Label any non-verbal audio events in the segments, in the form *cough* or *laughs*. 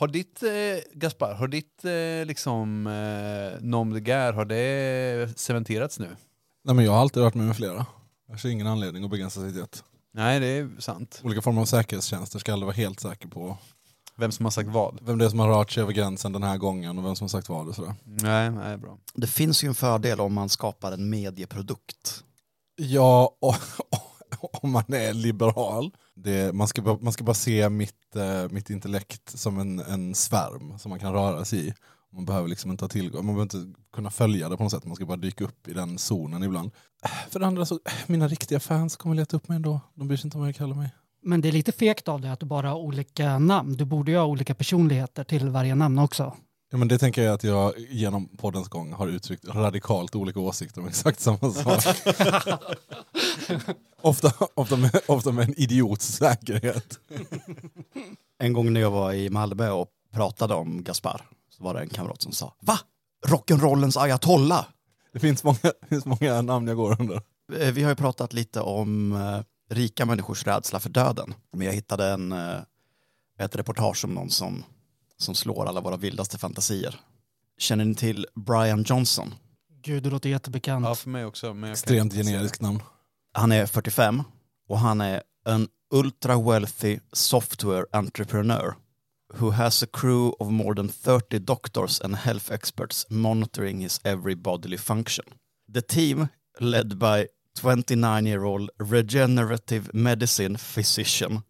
Har ditt, eh, Gaspar, har ditt eh, liksom eh, nom de guerre, har det cementerats nu? Nej men jag har alltid rört mig med flera. Jag ser ingen anledning att begränsa sig till ett. Nej, det är sant. Olika former av säkerhetstjänster ska aldrig vara helt säker på Vem som har sagt vad? vem det är som har rört sig över gränsen den här gången och vem som har sagt vad och sådär. Nej, nej, bra. Det finns ju en fördel om man skapar en medieprodukt. Ja, och, om man är liberal. Det, man, ska, bara- man ska bara se mitt, eh, mitt intellekt som en, en svärm som man kan röra sig i. Man behöver liksom inte ha tillgång, man behöver inte kunna följa det på något sätt, man ska bara dyka upp i den zonen ibland. Eh, för det andra så, eh, mina riktiga fans kommer leta upp mig ändå. De bryr sig inte om vad jag kallar mig. Men det är lite fegt av dig att du bara har olika namn. Du borde ju ha olika personligheter till varje namn också. Ja, men det tänker jag att jag genom poddens gång har uttryckt radikalt olika åsikter om exakt samma sak. *laughs* ofta, ofta, med, ofta med en idiots säkerhet. En gång när jag var i Malmö och pratade om Gaspar så var det en kamrat som sa Va? Rock'n'rollens ayatollah? Det finns många, det finns många namn jag går under. Eh, Vi har ju pratat lite om eh, rika människors rädsla för döden. Men jag hittade en, eh, ett reportage om någon som, som slår alla våra vildaste fantasier. Känner ni till Brian Johnson? Gud, det låter jättebekant. Ja, för mig också. Men Extremt generiskt namn. Han är 45 och han är en ultra wealthy software entrepreneur who has a crew of more than 30 doctors and health experts monitoring his every bodily function. The team, led by 29-year-old regenerative medicine physician,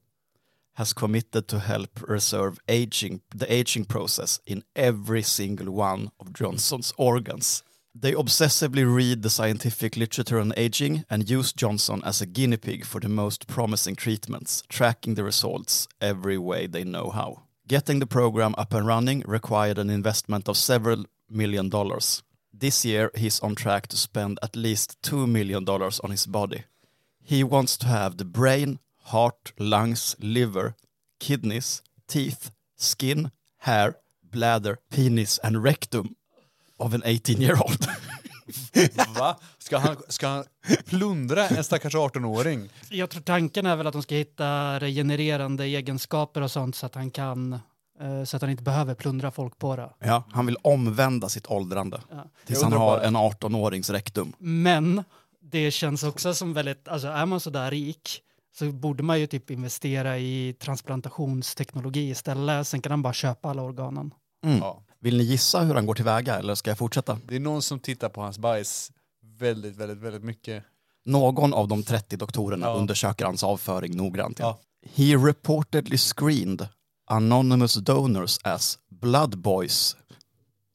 has committed to help reserve aging, the aging process in every single one of Johnson's organs. They obsessively read the scientific literature on aging and use Johnson as a guinea pig for the most promising treatments, tracking the results every way they know how. Getting the program up and running required an investment of several million dollars. This year, he's on track to spend at least $2 million on his body. He wants to have the brain, heart, lungs, liver, kidneys, teeth, skin, hair, bladder, penis, and rectum of an 18 year old. Va? Ska han, ska han plundra en stackars 18-åring? Jag tror tanken är väl att de ska hitta regenererande egenskaper och sånt så att han kan eh, så att han inte behöver plundra folk på det. ja, han vill omvända sitt åldrande Ja. tills han har en 18-årings rektum. Men det känns också som väldigt, alltså är man så där rik så borde man ju typ investera i transplantationsteknologi istället. Sen kan han bara köpa alla organen. Mm. Ja. Vill ni gissa hur han går tillväga eller ska jag fortsätta? Det är någon som tittar på hans bajs väldigt, väldigt, väldigt mycket. Någon av de 30 doktorerna Ja. undersöker hans avföring noggrant. Ja. He reportedly screened anonymous donors as blood boys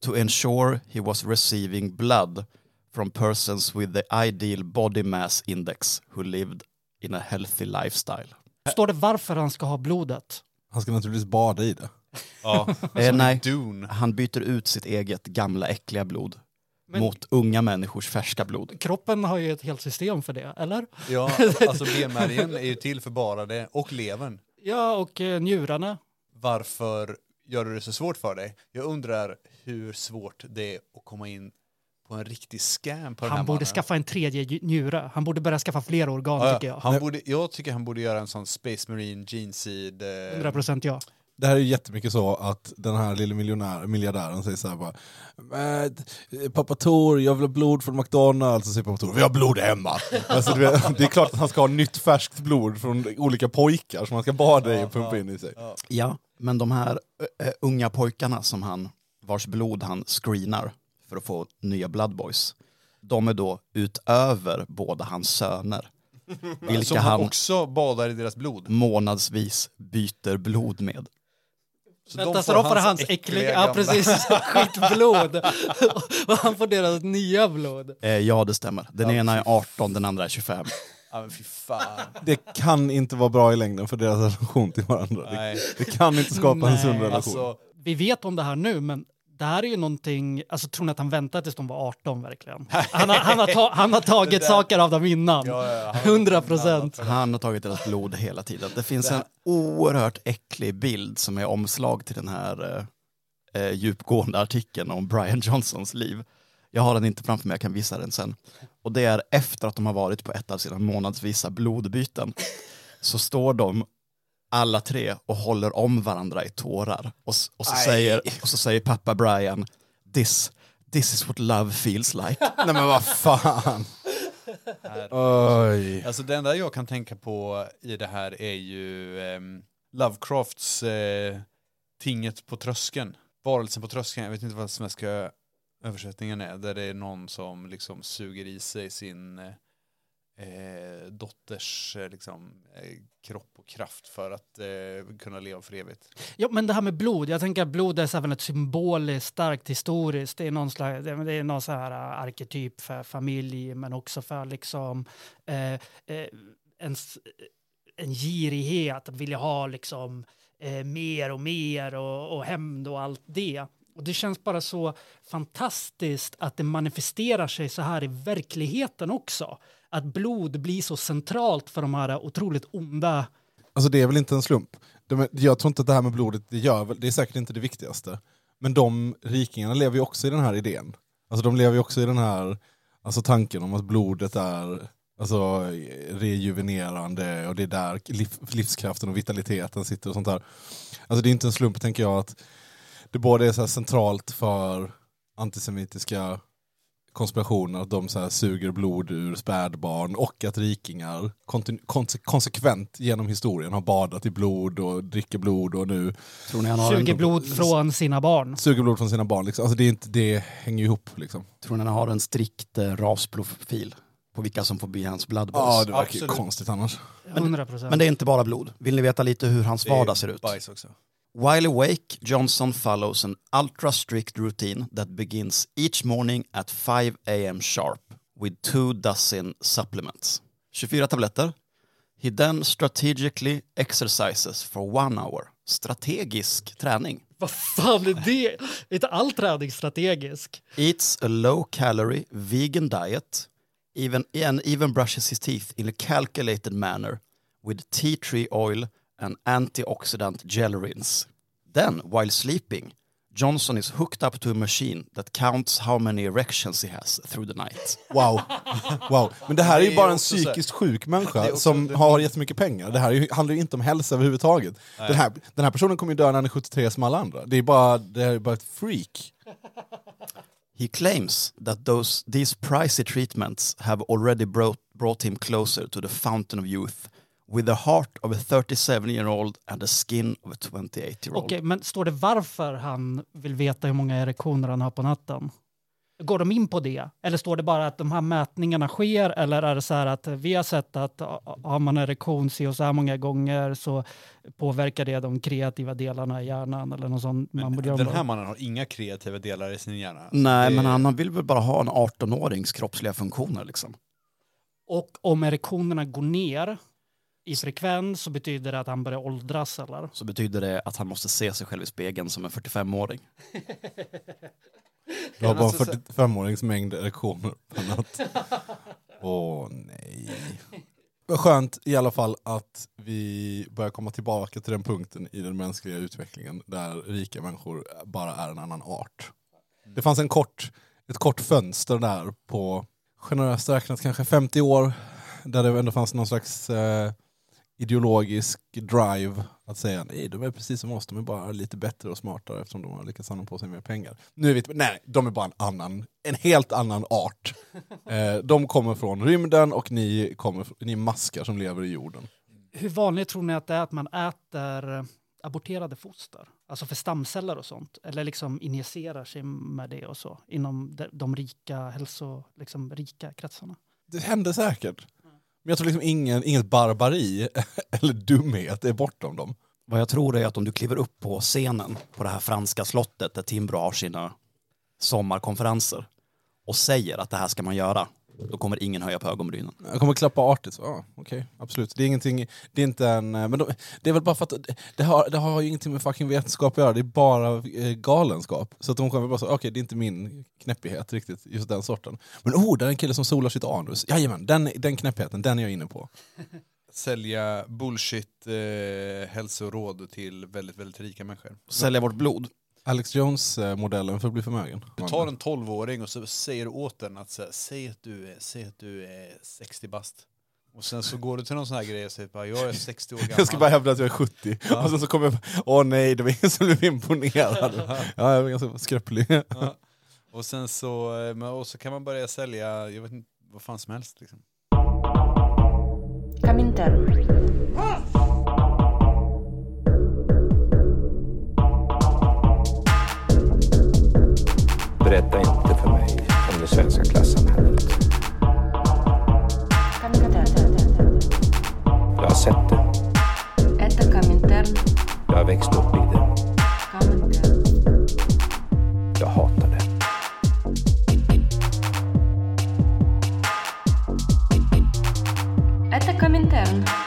to ensure he was receiving blood from persons with the ideal body mass index who lived in a healthy lifestyle. Står det varför han ska ha blodet? Han ska naturligtvis bada i det. Ja, *laughs* Eh, nej, Dune. han byter ut sitt eget gamla äckliga blod Men- mot unga människors färska blod. Kroppen har ju ett helt system för det, eller? Ja, *laughs* alltså benmärgen är ju till för bara det. Och levern. Ja, och eh, njurarna. Varför gör du det så svårt för dig? Jag undrar hur svårt det är att komma in på en riktig scam på den här Han borde mannen. skaffa en tredje ju- njure. Han borde börja skaffa fler organ Ja, tycker jag. Han borde, jag tycker han borde göra en sån Space Marine Genseed. Eh, 100 procent ja. Det här är ju jättemycket så att den här lille miljonär, miljardären säger så här bara "Men, Pappa Tor, jag vill ha blod från McDonalds. Och säger pappa Tor, vi har blod hemma. *laughs* alltså, det är klart att han ska ha nytt färskt blod från olika pojkar som han ska bada i och pumpa in i sig. Ja, men de här uh, unga pojkarna som han, vars blod han screenar för att få nya Blood Boys, de är då utöver båda hans söner. *laughs* Vilka som han han också badar i deras blod. månadsvis byter blod med. Så Vänta, så de får hans äckliga, ja gamla- precis, *laughs* skitblod. *laughs* och han får deras nya blod. Eh, ja, det stämmer. Den Ja, ena är fy 18, den andra är 25. Ja men fy fan. Det kan inte vara bra i längden för deras relation till varandra. Det, Nej. det kan inte skapa en sund relation. Alltså, Vi vet om det här nu, men det här är ju någonting, alltså tror ni att han väntar tills de var 18 verkligen? *laughs* Han har, han har, ta, han har tagit saker av dem innan. ja, ja, han- 100 procent. Han har tagit deras blod hela tiden. Det finns en oerhört äcklig bild som är omslag till den här eh, eh, djupgående artikeln om Brian Johnsons liv. Jag har den inte framför mig, jag kan visa den sen. Och det är efter att de har varit på ett av sina månadsvisa blodbyten. Så står de alla tre och håller om varandra i tårar. Och, och, så, säger, och så säger pappa Brian, this, this is what love feels like. *laughs* Nej men vad fan. Oj. Alltså det enda jag kan tänka på i det här är ju ehm, Lovecrafts eh, Tinget på tröskeln. Varelsen på tröskeln, jag vet inte vad svenska översättningen är, där det är någon som liksom suger i sig sin eh, eh, dotters eh, liksom, eh, kropp och kraft för att eh, kunna leva för evigt. Ja, men det här med blod, jag tänker att blod är även ett symboliskt starkt historiskt. Det är någon, slags, det är någon så här eh, arketyp för familj, men också för liksom eh, eh en, en girighet, att vilja ha liksom mer och mer och, och hämnd och allt det. Och det känns bara så fantastiskt att det manifesterar sig så här i verkligheten också. Att blod blir så centralt för de här otroligt onda Alltså det är väl inte en slump. De, jag tror inte att det här med blodet, det, gör, det är säkert inte det viktigaste. Men de rikingarna lever ju också i den här idén. Alltså de lever ju också i den här alltså tanken om att blodet är alltså, rejuvenerande och det är där liv, livskraften och vitaliteten sitter och sånt där. Alltså det är inte en slump tänker jag att det både är så här centralt för antisemitiska konspirationer, att de så här suger blod ur spädbarn och att rikingar konse- konsekvent genom historien har badat i blod och dricker blod och nu Tror ni han har suger en, blod från sina barn. suger blod från sina barn. Liksom. Alltså det, är inte, det hänger ihop. Liksom. tror ni han har en strikt eh, rasprofil på vilka som får bli hans blood boys? Ja, det verkar ju konstigt annars. 100 procent. Men det är inte bara blod. Vill ni veta lite hur hans vardag ser ut? Bajs också. While awake, Johnson follows an ultra strict routine that begins each morning at 5 a.m. sharp with two dozen supplements. 24 tabletter. He then strategically exercises for one hour. Strategisk träning. Vad fan är det? Är inte all träning strategisk? Eats a low calorie vegan diet even, and even brushes his teeth in a calculated manner with tea tree oil and antioxidant gel rinse. Then, while sleeping, Johnson is hooked up to a machine that counts how many erections he has through the night. Wow. wow. Men det här är ju bara en psykiskt sjuk människa som det- har jättemycket pengar. Det här ju, handlar ju inte om hälsa överhuvudtaget. Den här, den här personen kommer ju dö när han är 73 som alla andra. Det är bara, det är bara ett freak. He claims that those, these pricey treatments have already brought, brought him closer to the fountain of youth with the heart of a 37-year-old and the skin of a 28-year-old. Okej, men står det varför han vill veta hur många erektioner han har på natten? Går de in på det? Eller står det bara att de här mätningarna sker? Eller är det så här att vi har sett att har man erektion si och så här många gånger så påverkar det de kreativa delarna i hjärnan eller något sånt man borde Den här mannen har inga kreativa delar i sin hjärna. Nej, det- men han vill väl bara ha en 18-årings kroppsliga funktioner liksom. Och om erektionerna går ner i frekvens så betyder det att han börjar åldras eller? Så betyder det att han måste se sig själv i spegeln som en 45-åring. *laughs* Du har bara så- 45-årings mängd erektioner per natt. *laughs* Åh nej. Vad skönt i alla fall att vi börjar komma tillbaka till den punkten i den mänskliga utvecklingen där rika människor bara är en annan art. Det fanns en kort, ett kort fönster där på generöst räknat kanske 50 år där det ändå fanns någon slags eh, ideologisk drive att säga nej, de är precis som oss, de är bara lite bättre och smartare eftersom de har lyckats samla på sig mer pengar. Nu är vi, nej, de är bara en annan, en helt annan art. *laughs* Eh, de kommer från rymden och ni, kommer, ni är maskar som lever i jorden. Hur vanligt tror ni att det är att man äter aborterade foster? Alltså för stamceller och sånt? Eller liksom injicerar sig med det och så inom de, de rika, hälso, liksom rika kretsarna? Det händer säkert. Men jag tror liksom ingen, inget barbari *laughs* eller dumhet är bortom dem. Vad jag tror är att om du kliver upp på scenen på det här franska slottet där Timbro har sina sommarkonferenser och säger att det här ska man göra, då kommer ingen höja på ögonbrynen. Jag kommer klappa artigt, så, ah, okej, absolut. Det är ingenting, det är inte en, eh, men de, det är väl bara för att det har, det har ju ingenting med fucking vetenskap att göra, det är bara eh, galenskap. Så att de kommer bara säga, okej det är inte min knäppighet riktigt, just den sorten. Men oh, där är en kille som solar sitt anus. Jajamän, den, den knäppigheten, den är jag inne på. *laughs* Sälja bullshit eh, hälsoråd till väldigt, väldigt rika människor. Sälja vårt blod. Alex Jones-modellen för att bli förmögen. Du tar en 12-åring och så säger du åt den att här, säg, att du är, säg att du är 60 bast. Och sen så går du till någon sån här grej och säger bara, jag är 60 år gammal. *laughs* Jag ska bara hävda att jag är 70. Ja. Och sen så kommer jag på, åh nej, det var ingen som blev imponerad. *laughs* ja, jag var ganska skröplig. Ja. *laughs* Och sen så, eh, men- och så kan man börja sälja, jag vet inte, vad fan som helst liksom. Comintern. Berätta inte för mig om det svenska klassamhället. Comintern. Jag har sett det. Это Коминтерн. Jag har växt upp i det. Коминтерн. Jag hatar det. Это Коминтерн. Коминтерн.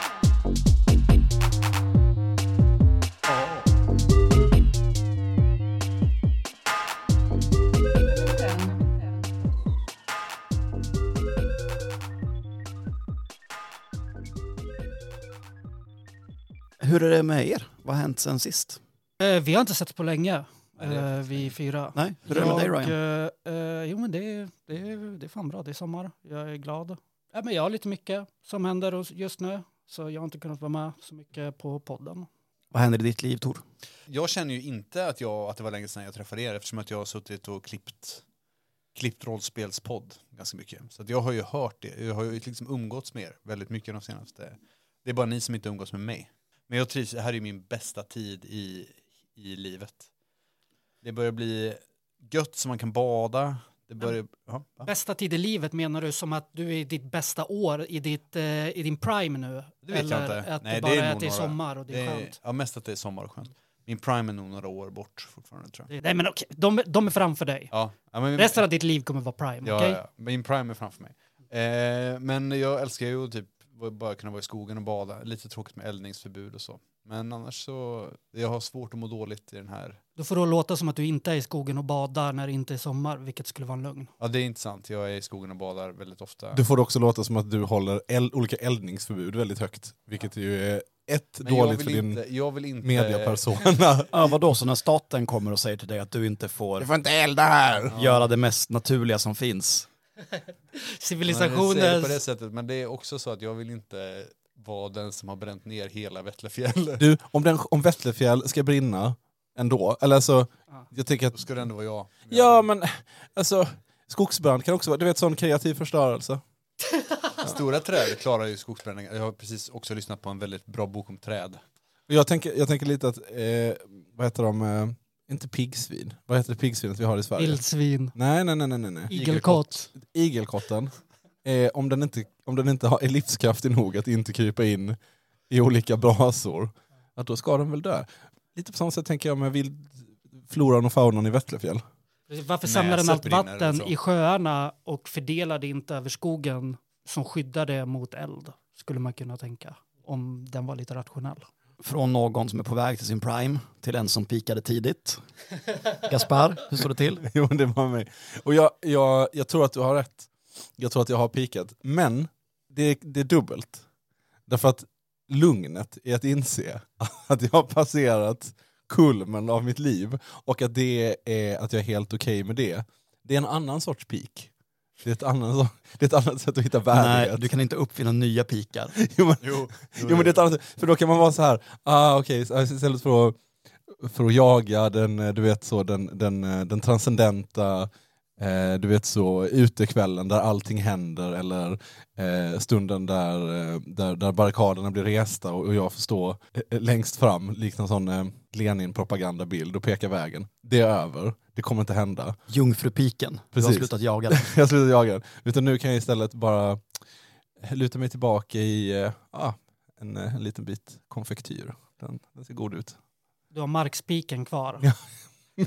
Hur är det med er? Vad har hänt sen sist? Eh, vi har inte sett på länge, eh, vi fyra. Nej, hur är det med dig Ryan? Eh, eh, jo men det, är- det, är- det är fan bra, det är sommar. Jag är glad. Ja, men jag har lite mycket som händer just nu. Så jag har inte kunnat vara med så mycket på podden. Vad händer i ditt liv Tor? Jag känner ju inte att, jag, att det var länge sedan jag träffade er eftersom att jag har suttit och klippt, klippt rollspelspodd ganska mycket. Så att jag har ju hört det, jag har ju liksom umgåtts med er väldigt mycket de senaste... Det är bara ni som inte umgås med mig. Men jag trivs, det här är min bästa tid i, i livet. Det börjar bli gött så man kan bada. Det börjar... Ja, va? Bästa tid i livet menar du som att du är i ditt bästa år, i, ditt, eh, i din prime nu? Det vet jag Eller inte. att Nej, det det bara är är, att det är sommar och det är, Det är, skönt? ja, mest att det är sommar och skönt. Min prime är nog några år bort fortfarande tror jag. Det- Nej men okej, de, de är framför dig. Ja, ja, men, Resten av ditt liv kommer vara prime, Ja, okej? ja, min prime är framför mig. Eh, men jag älskar ju typ bara kunna vara i skogen och bada. Lite tråkigt med eldningsförbud och så. Men annars så, jag har svårt att må dåligt i den här. Då får det låta som att du inte är i skogen och badar när det inte är sommar, vilket skulle vara en lögn. Ja det är inte sant, jag är i skogen och badar väldigt ofta. Du får det också låta som att du håller eld, olika eldningsförbud väldigt högt. Vilket ju är ett, Men jag dåligt vill för din inte, jag vill inte... mediapersona. *laughs* Ja, vadå, så när staten kommer och säger till dig att du inte får får inte elda här! göra det mest naturliga som finns? *laughs* Civilisationens... på det sättet, men det är också så att jag vill inte vara den som har bränt ner hela Vättlafjäll. *laughs* Du, om, den, om Vättlefjäll ska brinna ändå, eller alltså, Ja. jag tycker Då att, ska det ändå vara jag. ja men, alltså, skogsbrand kan också vara, du vet sån kreativ förstörelse. *laughs* Stora träd klarar ju skogsbränningar. Jag har precis också lyssnat på en väldigt bra bok om träd. Och Jag tänker, jag tänker lite att, eh, vad heter de, eh, inte piggsvin, vad heter det piggsvinet vi har i Sverige? Vildsvin, Nej, nej, nej, nej, nej, igelkott. Igelkotten, eh, om den inte, om den inte har, är livskraftig nog att inte krypa in i olika brasor, att då ska den väl dö. Lite på samma sätt tänker jag med vild, floran och faunan i Vättlafjäll. Varför samlar den allt vatten så. i sjöarna och fördelar det inte över skogen som skyddar det mot eld? Skulle man kunna tänka. Om den var lite rationell. Från någon som är på väg till sin prime till en som pikade tidigt. Gaspar, hur står det till? *laughs* Jo, det var mig. Och jag, jag, jag tror att du har rätt. Jag tror att jag har pikat. Men det, det är dubbelt. Därför att lugnet är att inse *laughs* att jag har passerat kulmen av mitt liv och att det är att jag är helt okej med det. Det är en annan sorts peak. Det är ett annat, det är ett annat sätt att hitta Nej, värdighet. du kan inte uppfinna nya pikar. *laughs* Jo, men, Jo, jo, men det är ett annat sätt. För då kan man vara så här, ah, okej, så istället för att, för att jaga den, eh, du vet så, den, den, eh, den transcendenta, eh, du vet så, utekvällen där allting händer eller eh, stunden där, eh, där, där barrikaderna blir resta och, och jag får stå eh, längst fram, likt en sån eh, Lenin-propagandabild och peka vägen. Det är över, det kommer inte hända. Jungfrupiken, du har Precis. slutat jaga den. *laughs* jag slutar jaga den. Utan nu kan jag istället bara luta mig tillbaka i ah, en, eh, en liten bit konfektyr. Den, den ser god ut. Du har markspiken kvar. Ja.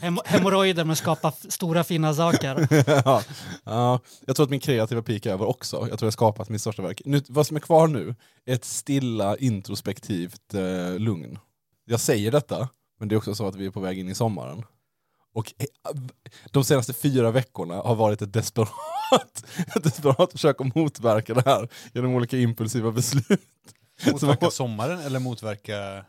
Hem hemorrojder att skapa stora fina saker. *laughs* ja, ja, jag tror att min kreativa peak är över också. Jag tror jag har skapat mitt största verk. Nu, vad som är kvar nu är ett stilla introspektivt eh, lugn. Jag säger detta, men det är också så att vi är på väg in i sommaren. Och eh, de senaste fyra veckorna har varit ett desperat, *laughs* ett desperat försök att motverka det här genom olika impulsiva beslut. Motverka sommaren eller motverka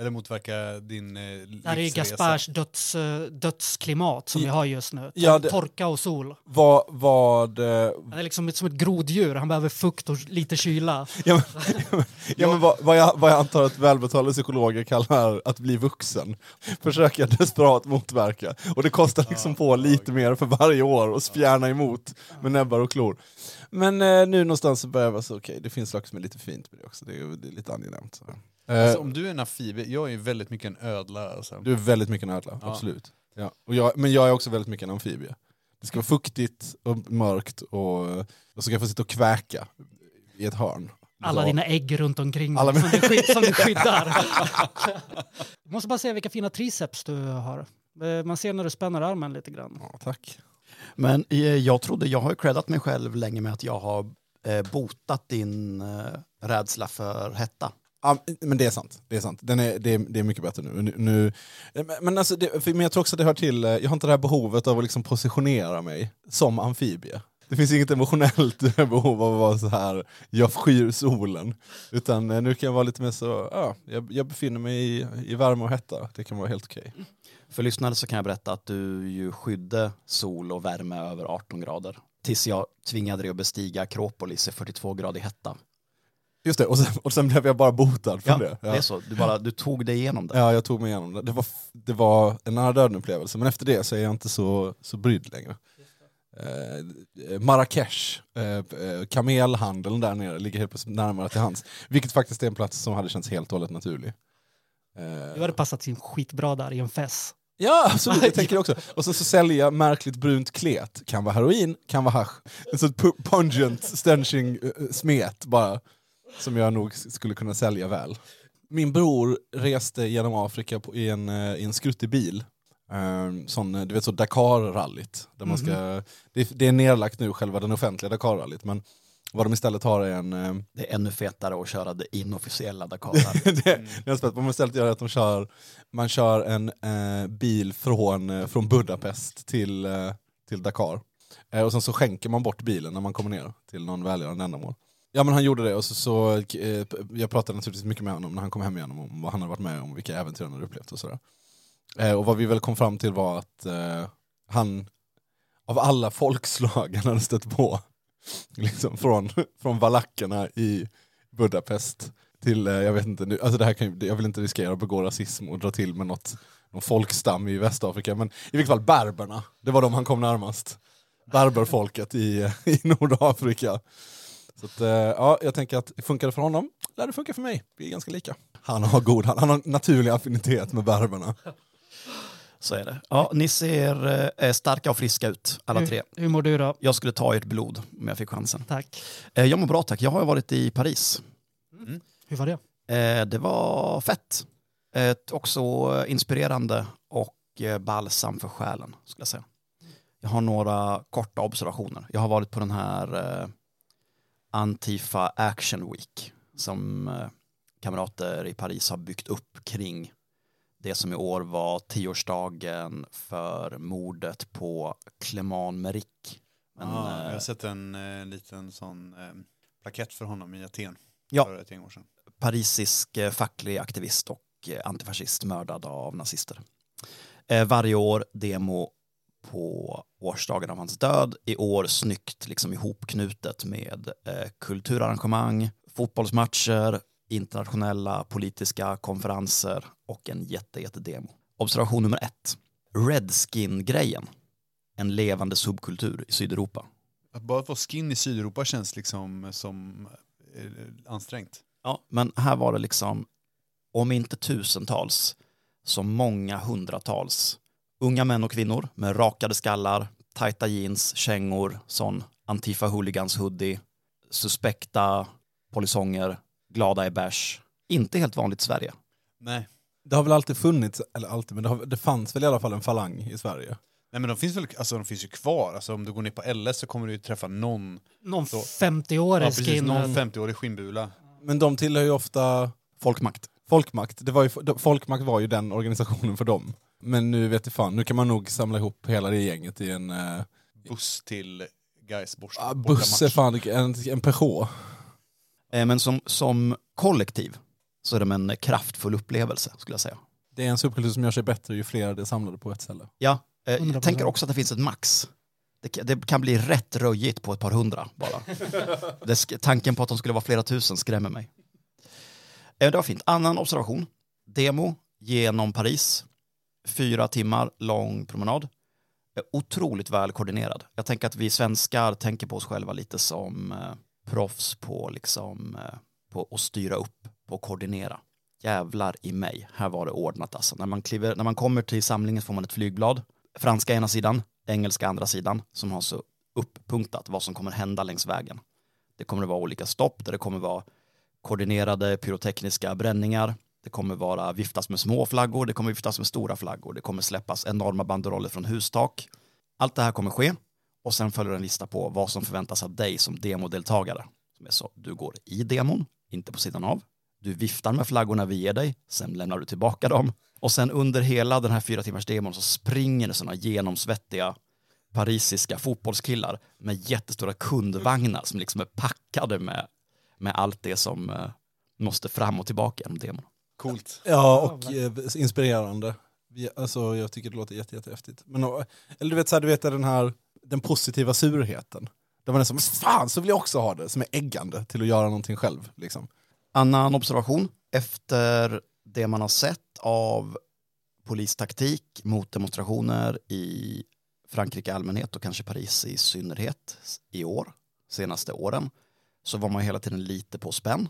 Eller motverka din eh, Det här är ju. Gaspars döds, eh, dödsklimat som vi har just nu. Ja, det- Torka och sol. Vad, vad, eh, Han är liksom som ett groddjur, han behöver fukt och lite kyla. *laughs* ja, men, ja, men vad, vad, jag, vad jag antar att välbetalda psykologer kallar att bli vuxen, försöker jag desperat motverka. Och det kostar liksom på lite mer för varje år och spjärna emot med näbbar och klor. Men eh, nu någonstans så börjar jag vara så, okej, det finns saker som är lite fint med det också, det är, det är lite angenämt. Så. Eh, Alltså, om du är en amfibie, jag är ju väldigt mycket en ödla. Alltså. Du är väldigt mycket en ödla, Ja. absolut. Ja. Och jag, men jag är också väldigt mycket en amfibie. Det ska vara fuktigt och mörkt och, och så ska jag få sitta och kväka i ett hörn. Alla Ja. dina ägg runt omkring Alla som, du skydd, som du skyddar. *laughs* Jag måste bara säga vilka fina triceps du har. Eh, Man ser när du spänner armen lite grann. Ja, tack. Men eh, jag trodde, jag har ju creddat mig själv länge med att jag har botat din rädsla för hetta. Ja, men det är sant. Det är, sant. Den är, det, är, det är mycket bättre nu. nu, men- alltså det, men jag tror också att det hör till, eh, jag har inte det här behovet av att liksom positionera mig som amfibie. Det finns inget emotionellt *laughs* behov av att vara så här, jag skyr solen. Utan eh, nu kan jag vara lite mer så, ja, jag, jag befinner mig i, i värme och hetta. Det kan vara helt okej. För lyssnare så kan jag berätta att du ju skydde sol och värme över 18 grader. Tills jag tvingade dig att bestiga Akropolis i 42 grader hetta. Just det, och sen, och sen blev jag bara botad från Ja, det. det är så. Du, bara, du tog dig igenom det. Ja, jag tog mig igenom det. Det var, det var en nära döden upplevelse, men efter det så är jag inte så, så brydd längre. Eh, Marrakesh, eh, eh, kamelhandeln där nere ligger helt närmare till hands. Vilket faktiskt är en plats som hade känts helt och hållet naturlig. Eh, Du hade passat in skitbra där i en fess. Ja, absolut. Jag tänker också. Och så, så sälja märkligt brunt klet. Kan vara heroin, kan vara hasch. En sån pu- pungent, stenching eh, smet bara. Som jag nog skulle kunna sälja väl. Min bror reste genom Afrika på, i, en, eh, i en skruttig bil. Um, sån, eh, du vet så Dakar-rallyt. Där man ska, det, det är nerlagt nu, själva den offentliga Dakar-rallyt. Men vad de istället har är en... eh, Det är ännu fetare att köra det inofficiella Dakar. *laughs* det, det är man istället gör är att de kör, man kör en eh, bil från, från Budapest till, eh, till Dakar. Eh, och sen så skänker man bort bilen när man kommer ner till någon välgörande ändamål. Ja men han gjorde det och så, så eh, jag pratade naturligtvis mycket med honom när han kom hem igen om vad han hade varit med om, vilka äventyr han hade upplevt och sådär. Eh, och vad vi väl kom fram till var att eh, han av alla folkslag han hade stött på, *laughs* liksom från, från valackerna i Budapest till, eh, jag vet inte, nu, alltså det här kan, jag vill inte riskera att begå rasism och dra till med något, någon folkstam i Västafrika, men i vilket fall berberna, det var de han kom närmast. Berberfolket i, *laughs* i Nordafrika. Så att, eh, ja, jag tänker att funkar det för honom, lär det funka för mig. Vi är ganska lika. Han har god, han, han har naturlig affinitet med berberna. Så är det. Ja, ni ser eh, starka och friska ut, alla tre. Hur, hur mår du då? Jag skulle ta ert blod om jag fick chansen. Tack. Eh, jag mår bra tack. Jag har varit i Paris. Hur var det? Eh, det var fett. Eh, också inspirerande och eh, balsam för själen, skulle jag säga. Jag har några korta observationer. Jag har varit på den här eh, Antifa Action Week som eh, kamrater i Paris har byggt upp kring det som i år var tioårsdagen för mordet på Clément Meric. Men, ja, jag eh, har sett en eh, liten sån eh, plakett för honom i Aten Ja. för ett år sedan. parisisk eh, facklig aktivist och eh, antifascist mördad av nazister. Eh, varje år demo på årsdagen av hans död. I år snyggt liksom ihopknutet med eh, kulturarrangemang, fotbollsmatcher, internationella politiska konferenser och en jätte, jätte demo. Observation nummer ett. Redskin-grejen. En levande subkultur i Sydeuropa. Att bara få skin i Sydeuropa känns liksom som eh, ansträngt. Ja, men här var det liksom, om inte tusentals, så många hundratals unga män och kvinnor med rakade skallar, tajta jeans, kängor, sån Antifa Hooligans hoodie, suspekta polisonger, glada i bärs. Inte helt vanligt i Sverige. Nej. Det har väl alltid funnits, eller alltid, men det, har, det fanns väl i alla fall en falang i Sverige. Nej men de finns väl, alltså de finns ju kvar. Alltså om du går ner på LS så kommer du ju träffa någon, Någon Så. 50-årig ja, precis, någon 50-årig skinnbula. Men de tillhör ju ofta Folkmakt. Folkmakt. Det var ju, Folkmakt var ju den organisationen för dem. Men nu vet jag fan, nu kan man nog samla ihop hela det gänget i en uh, Buss till Gais borta, buss, är fan en, en Peugeot. Eh, Men som, som kollektiv så är de en kraftfull upplevelse skulle jag säga. Det är en subkultur som gör sig bättre ju fler det är samlade på ett ställe. Ja, eh, 100%. jag tänker också att det finns ett max. Det, det kan bli rätt röjigt på ett par hundra bara. *laughs* det, tanken på att de skulle vara flera tusen skrämmer mig. Eh, det var fint. Annan observation. Demo genom Paris. Fyra timmar lång promenad. Eh, otroligt väl koordinerad. Jag tänker att vi svenskar tänker på oss själva lite som eh, proffs på, liksom, eh, på att styra upp, på att koordinera. Jävlar i mig, här var det ordnat alltså. När man, kliver, när man kommer till samlingen får man ett flygblad. Franska ena sidan, engelska andra sidan, som har så upppunktat vad som kommer hända längs vägen. Det kommer att vara olika stopp där det kommer vara koordinerade pyrotekniska bränningar. Det kommer vara viftas med små flaggor, det kommer viftas med stora flaggor, det kommer släppas enorma banderoller från hustak. Allt det här kommer ske och sen följer en lista på vad som förväntas av dig som demodeltagare. Som är så, du går i demon, inte på sidan av. Du viftar med flaggorna vi ger dig, sen lämnar du tillbaka dem. Och sen under hela den här fyra timmars demon så springer det sådana genomsvettiga parisiska fotbollskillar med jättestora kundvagnar som liksom är packade med, med allt det som eh, måste fram och tillbaka genom demon. Coolt. Ja, och eh, inspirerande. Vi, alltså, jag tycker det låter jätte, jättehäftigt. Men, och- eller du vet, så här, du vet den här den positiva surheten. Där man är som, fan så vill jag också ha det, som är äggande till att göra någonting själv. Liksom. Annan observation. Efter det man har sett av polistaktik mot demonstrationer i Frankrike i allmänhet och kanske Paris i synnerhet i år, senaste åren, så var man hela tiden lite på spänn.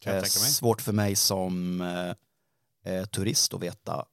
Kan jag Eh, tänka mig. Svårt för mig som eh, eh, turist att veta,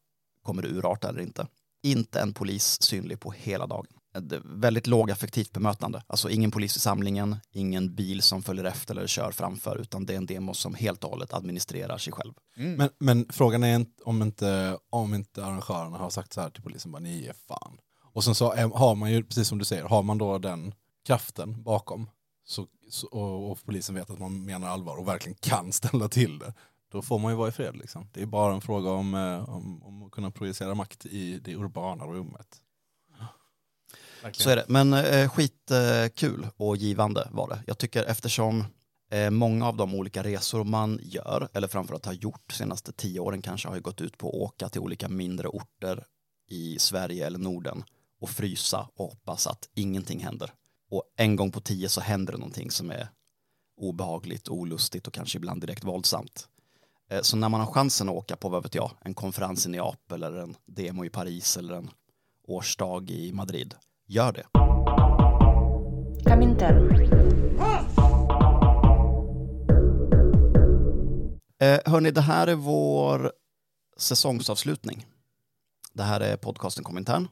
kommer det urarta eller inte? Inte en polis synlig på hela dagen. Ett väldigt lågaffektivt bemötande. Alltså ingen polis i samlingen, ingen bil som följer efter eller kör framför, utan det är en demo som helt och hållet administrerar sig själv. Mm. Men, men frågan är inte, om, inte, om inte arrangörerna har sagt så här till polisen, bara ni är fan. Och sen så är, har man ju, precis som du säger, har man då den kraften bakom så, så, och, och polisen vet att man menar allvar och verkligen kan ställa till det, då får man ju vara i fred. Liksom. Det är bara en fråga om, eh, om, om att kunna projicera makt i det urbana rummet. Så är det. Men eh, skitkul eh, och givande var det. Jag tycker eftersom eh, många av de olika resor man gör, eller framförallt har gjort de senaste tio åren kanske, har ju gått ut på att åka till olika mindre orter i Sverige eller Norden och frysa och hoppas att ingenting händer. Och en gång på tio så händer det någonting som är obehagligt, olustigt och kanske ibland direkt våldsamt. Eh, Så när man har chansen att åka på, vad vet jag, en konferens i Neapel eller en demo i Paris eller en årsdag i Madrid, gör det. Eh, hörni, det här är vår säsongsavslutning. Det här är podcasten Komintern.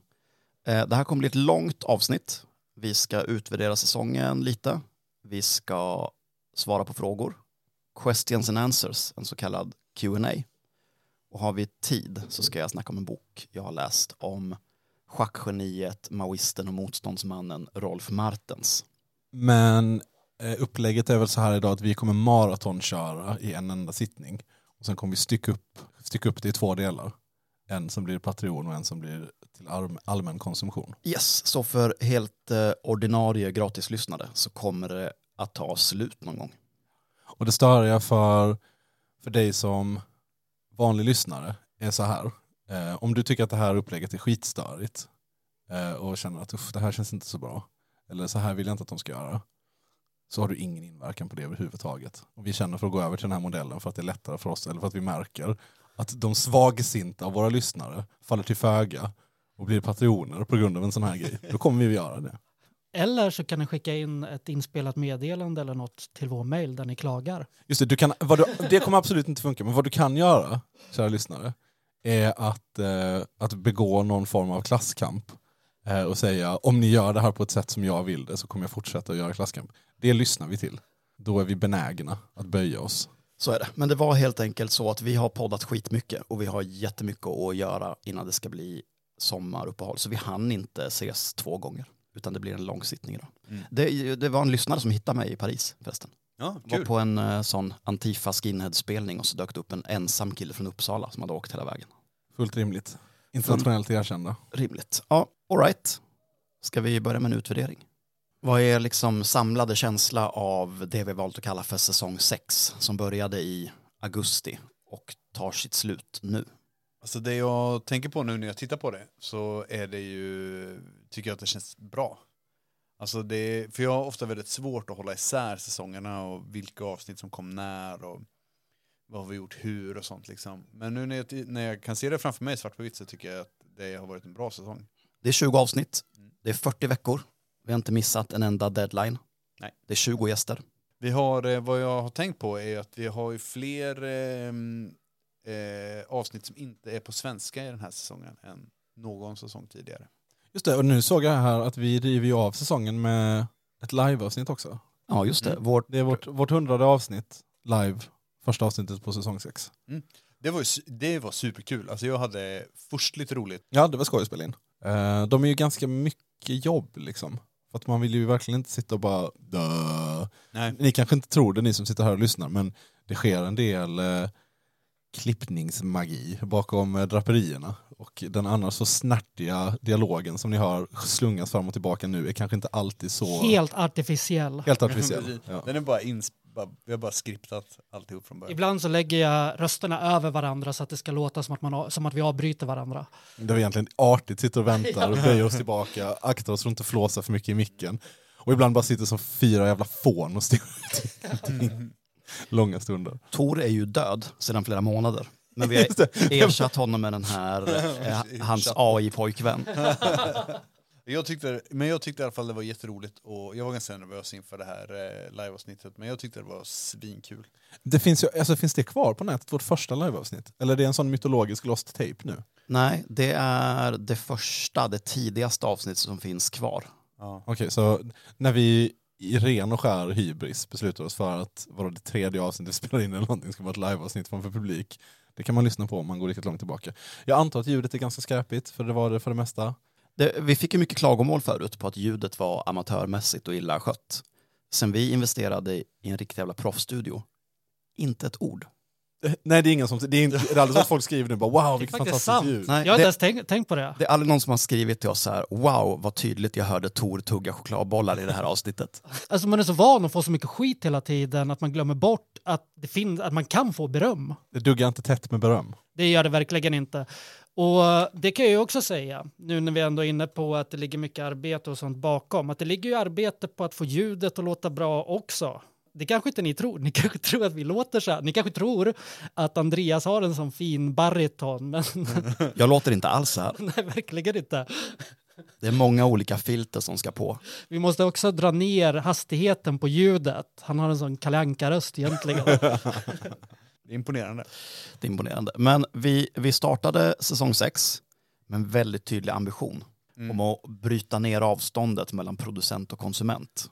Eh, det här kommer bli ett långt avsnitt. Vi ska utvärdera säsongen lite. Vi ska svara på frågor. Questions and answers, en så kallad Q&A. Och har vi tid så ska jag snacka om en bok jag har läst om schackgeniet, maoisten och motståndsmannen Rolf Martens. Men eh, upplägget är väl så här idag att vi kommer maratonköra i en enda sittning. Och sen kommer vi stycka upp, stycka upp det i två delar. En som blir Patreon och en som blir till allm- allmän konsumtion. Yes, så för helt eh, ordinarie gratislyssnare så kommer det att ta slut någon gång. Och det störiga för, för dig som vanlig lyssnare är så här. Eh, om du tycker att det här upplägget är skitstörigt eh, och känner att Uff, det här känns inte så bra, eller så här vill jag inte att de ska göra, så har du ingen inverkan på det överhuvudtaget. Och vi känner för att gå över till den här modellen för att det är lättare för oss, eller för att vi märker att de svagsinta av våra lyssnare faller till föga och blir patroner på grund av en sån här grej. Då kommer vi att göra det. Eller så kan ni skicka in ett inspelat meddelande eller något till vår mail där ni klagar. Just det, du kan, du, det kommer absolut inte funka, men vad du kan göra, kära lyssnare, är att, eh, att begå någon form av klasskamp eh, och säga om ni gör det här på ett sätt som jag vill det så kommer jag fortsätta att göra klasskamp. Det lyssnar vi till. Då är vi benägna att böja oss. Så är det. Men det var helt enkelt så att vi har poddat skitmycket och vi har jättemycket att göra innan det ska bli sommaruppehåll. Så vi hann inte ses två gånger, utan det blir en lång sittning idag. Mm. Det, det var en lyssnare som hittade mig i Paris förresten. Ja, Var kul. på en eh, sån Antifa skinhead-spelning och så dök det upp en ensam kille från Uppsala som hade åkt hela vägen. Fullt rimligt. Internationellt erkända. Rimligt. Ja, all right. Ska vi börja med en utvärdering? Vad är liksom samlade känsla av det vi valt att kalla för säsong 6 som började i augusti och tar sitt slut nu. Alltså det jag tänker på nu när jag tittar på det så är det ju, tycker jag att det känns bra. Alltså det, för jag har ofta väldigt svårt att hålla isär säsongerna och vilka avsnitt som kom när och vad har vi gjort hur och sånt liksom. Men nu när jag, när jag kan se det framför mig svart på vitt så tycker jag att det har varit en bra säsong. Det är 20 avsnitt, Mm. det är 40 veckor, vi har inte missat en enda deadline. Nej. Det är 20 gäster. Vi har, eh, vad jag har tänkt på är att vi har ju fler eh, eh, avsnitt som inte är på svenska i den här säsongen än någon säsong tidigare. Just det, och nu såg jag här att vi river ju av säsongen med ett liveavsnitt också. Ja, just det. Mm. Vårt, Det är vårt, vårt hundrade avsnitt live, första avsnittet på säsong sex. Det var, ju, det var superkul, alltså jag hade förstligt roligt. Ja, det var skoj att spela in. Eh, de är ju ganska mycket jobb liksom. För att man vill ju verkligen inte sitta och bara Dö. Nej. Ni kanske inte tror det ni som sitter här och lyssnar men det sker en del eh, klippningsmagi bakom eh, draperierna. Och den annars så snärtiga dialogen som ni har slungas fram och tillbaka nu är kanske inte alltid så Helt artificiell. helt artificiell. *laughs* Ja. Den är bara ins, bara, vi har bara skriptat alltihop från början. Ibland så lägger jag rösterna över varandra så att det ska låta som att, man, som att vi avbryter varandra. Där vi egentligen artigt sitter och väntar *laughs* och böjer oss tillbaka, aktar oss för att inte flåsa för mycket i micken. Och ibland bara sitter som fyra jävla fån och stirrar långa stunder. Tor är ju död sedan flera månader. Men vi har *laughs* ersatt honom med den här, eh, *laughs* hans AI-pojkvän. Jag tyckte, men jag tyckte i alla fall det var jätteroligt och jag var ganska nervös inför det här eh, liveavsnittet men jag tyckte det var svinkul. Det finns, ju, alltså, finns det kvar på nätet, vårt första liveavsnitt? Eller är det en sån mytologisk lost tape nu? Nej, det är det första, det tidigaste avsnittet som finns kvar. Ja. Okej, så när vi i ren och skär hybris beslutar oss för att vara det tredje avsnittet vi spelar in eller någonting ska vara ett liveavsnitt framför publik. Det kan man lyssna på om man går riktigt långt tillbaka. Jag antar att ljudet är ganska skräpigt, för det var det för det mesta. Det, vi fick ju mycket klagomål förut på att ljudet var amatörmässigt och illa skött. Sen vi investerade i en riktig jävla proffsstudio, inte ett ord. Nej, det är ingen som... Det är, inte, det är aldrig så att folk skriver nu bara wow, vilket fantastiskt sant. ljud. Nej, Jag har inte det, ens tänkt, tänkt på det. det är aldrig någon som har skrivit till oss så här, wow vad tydligt jag hörde Tor tugga chokladbollar i det här avsnittet. Alltså man är så van att få så mycket skit hela tiden att man glömmer bort att, det finns, att man kan få beröm. Det duggar inte tätt med beröm. Det gör det verkligen inte. Och det kan jag också säga, nu när vi ändå är inne på att det ligger mycket arbete och sånt bakom, att det ligger ju arbete på att få ljudet att låta bra också. Det kanske inte ni tror. Ni *laughs* kanske tror att vi låter så här. Ni kanske tror att Andreas har en sån fin bariton, men *laughs* Jag låter inte alls så här. *laughs* nej, verkligen inte. Det är många olika filter som ska på. Vi måste också dra ner hastigheten på ljudet. Han har en sån kalanka röst egentligen. Det är imponerande. Det är imponerande. Men vi, vi startade säsong 6 med en väldigt tydlig ambition Mm. om att bryta ner avståndet mellan producent och konsument.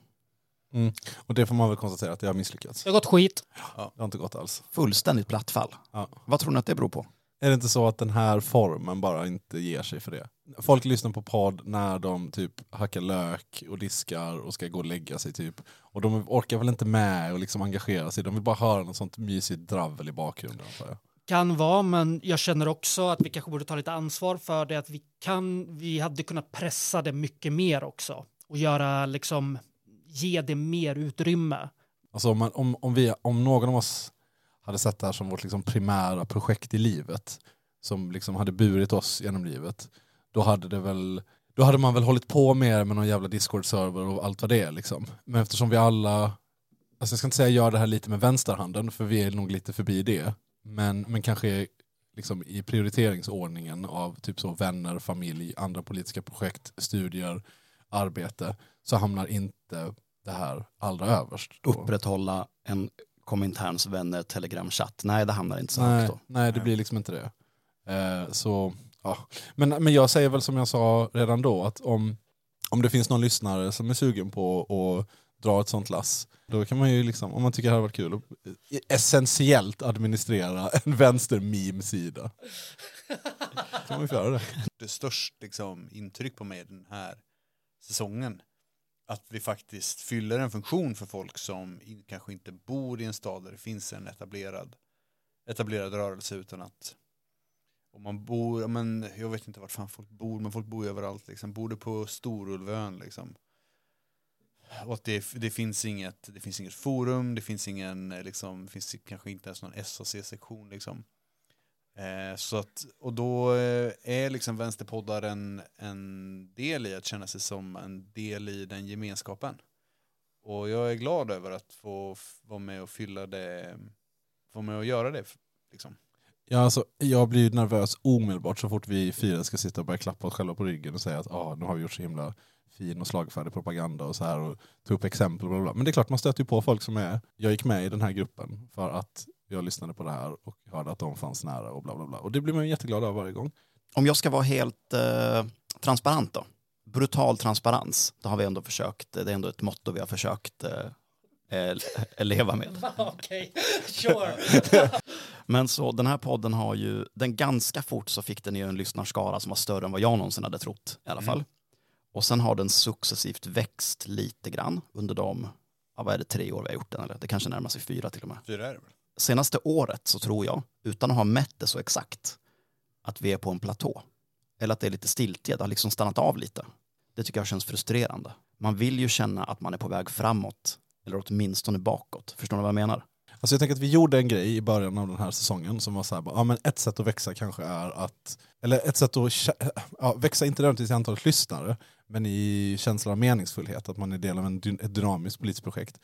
Mm. Och det får man väl konstatera att det har misslyckats. Det har gått skit. Det har inte gått alls. Fullständigt platt fall. Ja. Vad tror ni att det beror på? Är det inte så att den här formen bara inte ger sig för det? Folk lyssnar på podd när de typ hackar lök och diskar och ska gå och lägga sig typ. Och de orkar väl inte med och liksom engagera sig. De vill bara höra något sånt mysigt dravel i bakgrunden. jag. Kan vara, men jag känner också att vi kanske borde ta lite ansvar för det. Att vi, kan, vi hade kunnat pressa det mycket mer också. Och göra liksom, ge det mer utrymme. Alltså om, man, om, om, vi, om någon av oss hade sett det här som vårt liksom primära projekt i livet, som liksom hade burit oss genom livet, då hade det väl då hade man väl hållit på mer med någon jävla Discord-server och allt vad det är. Liksom. Men eftersom vi alla, alltså jag ska inte säga gör det här lite med vänsterhanden, för vi är nog lite förbi det, men, men kanske liksom i prioriteringsordningen av typ så vänner, familj, andra politiska projekt, studier, arbete, så hamnar inte det här allra överst. då. Upprätthålla en Kominterns vänner telegramchatt? Nej, det hamnar inte så Nej, högt då. nej, det blir liksom inte det. Eh, så, ja. men, men jag säger väl som jag sa redan då, att om, om det finns någon lyssnare som är sugen på att dra ett sånt lass, då kan man ju liksom, om man tycker det här varit kul, att essentiellt administrera *laughs* en vänster-meme-sida. kan man ju få göra det. Det störst liksom, intryck på mig den här säsongen. Att vi faktiskt fyller en funktion för folk som in, kanske inte bor i en stad där det finns en etablerad, etablerad rörelse utan att om man bor, men jag vet inte vart fan folk bor, men folk bor ju överallt liksom. Bor du på Storulvön liksom. Och att det, det, finns inget, det finns inget forum, det finns ingen, liksom, finns kanske inte ens någon SAC-sektion liksom. Eh, så att, och då eh, är liksom vänsterpoddar en, en del i att känna sig som en del i den gemenskapen. Och jag är glad över att få vara med och fylla det, få vara med och göra det. Liksom. Ja, alltså, jag blir ju nervös omedelbart så fort vi fyra ska sitta och börja klappa oss själva på ryggen och säga att ah, nu har vi gjort så himla fin och slagfärdig propaganda och så här och ta upp exempel. Och bla bla. Men det är klart man stöter ju på folk som är, jag gick med i den här gruppen för att jag lyssnade på det här och hörde att de fanns nära och bla bla bla. Och det blir man ju jätteglad av varje gång. Om jag ska vara helt eh, transparent då. Brutal transparens, det har vi ändå försökt, det är ändå ett motto vi har försökt eh, eh, *laughs* leva med. *laughs* Okej, sure. *laughs* Men så den här podden har ju, den ganska fort så fick den ju en lyssnarskara som var större än vad jag någonsin hade trott i alla fall. Och sen har den successivt växt lite grann under de, ja, vad är det, tre år vi har gjort den eller? Det kanske närmar sig fyra till och med. Fyra är det väl? Senaste året så tror jag, utan att ha mätt det så exakt, att vi är på en platå. Eller att det är lite stiltje, det har liksom stannat av lite. Det tycker jag känns frustrerande. Man vill ju känna att man är på väg framåt, eller åtminstone bakåt. Förstår ni vad jag menar? Alltså jag tänker att vi gjorde en grej i början av den här säsongen som var så här, bara, ja men ett sätt att växa kanske är att, eller ett sätt att ja, växa inte nödvändigtvis i antalet lyssnare, men i känslan av meningsfullhet, att man är del av en, ett dynamiskt politiskt projekt,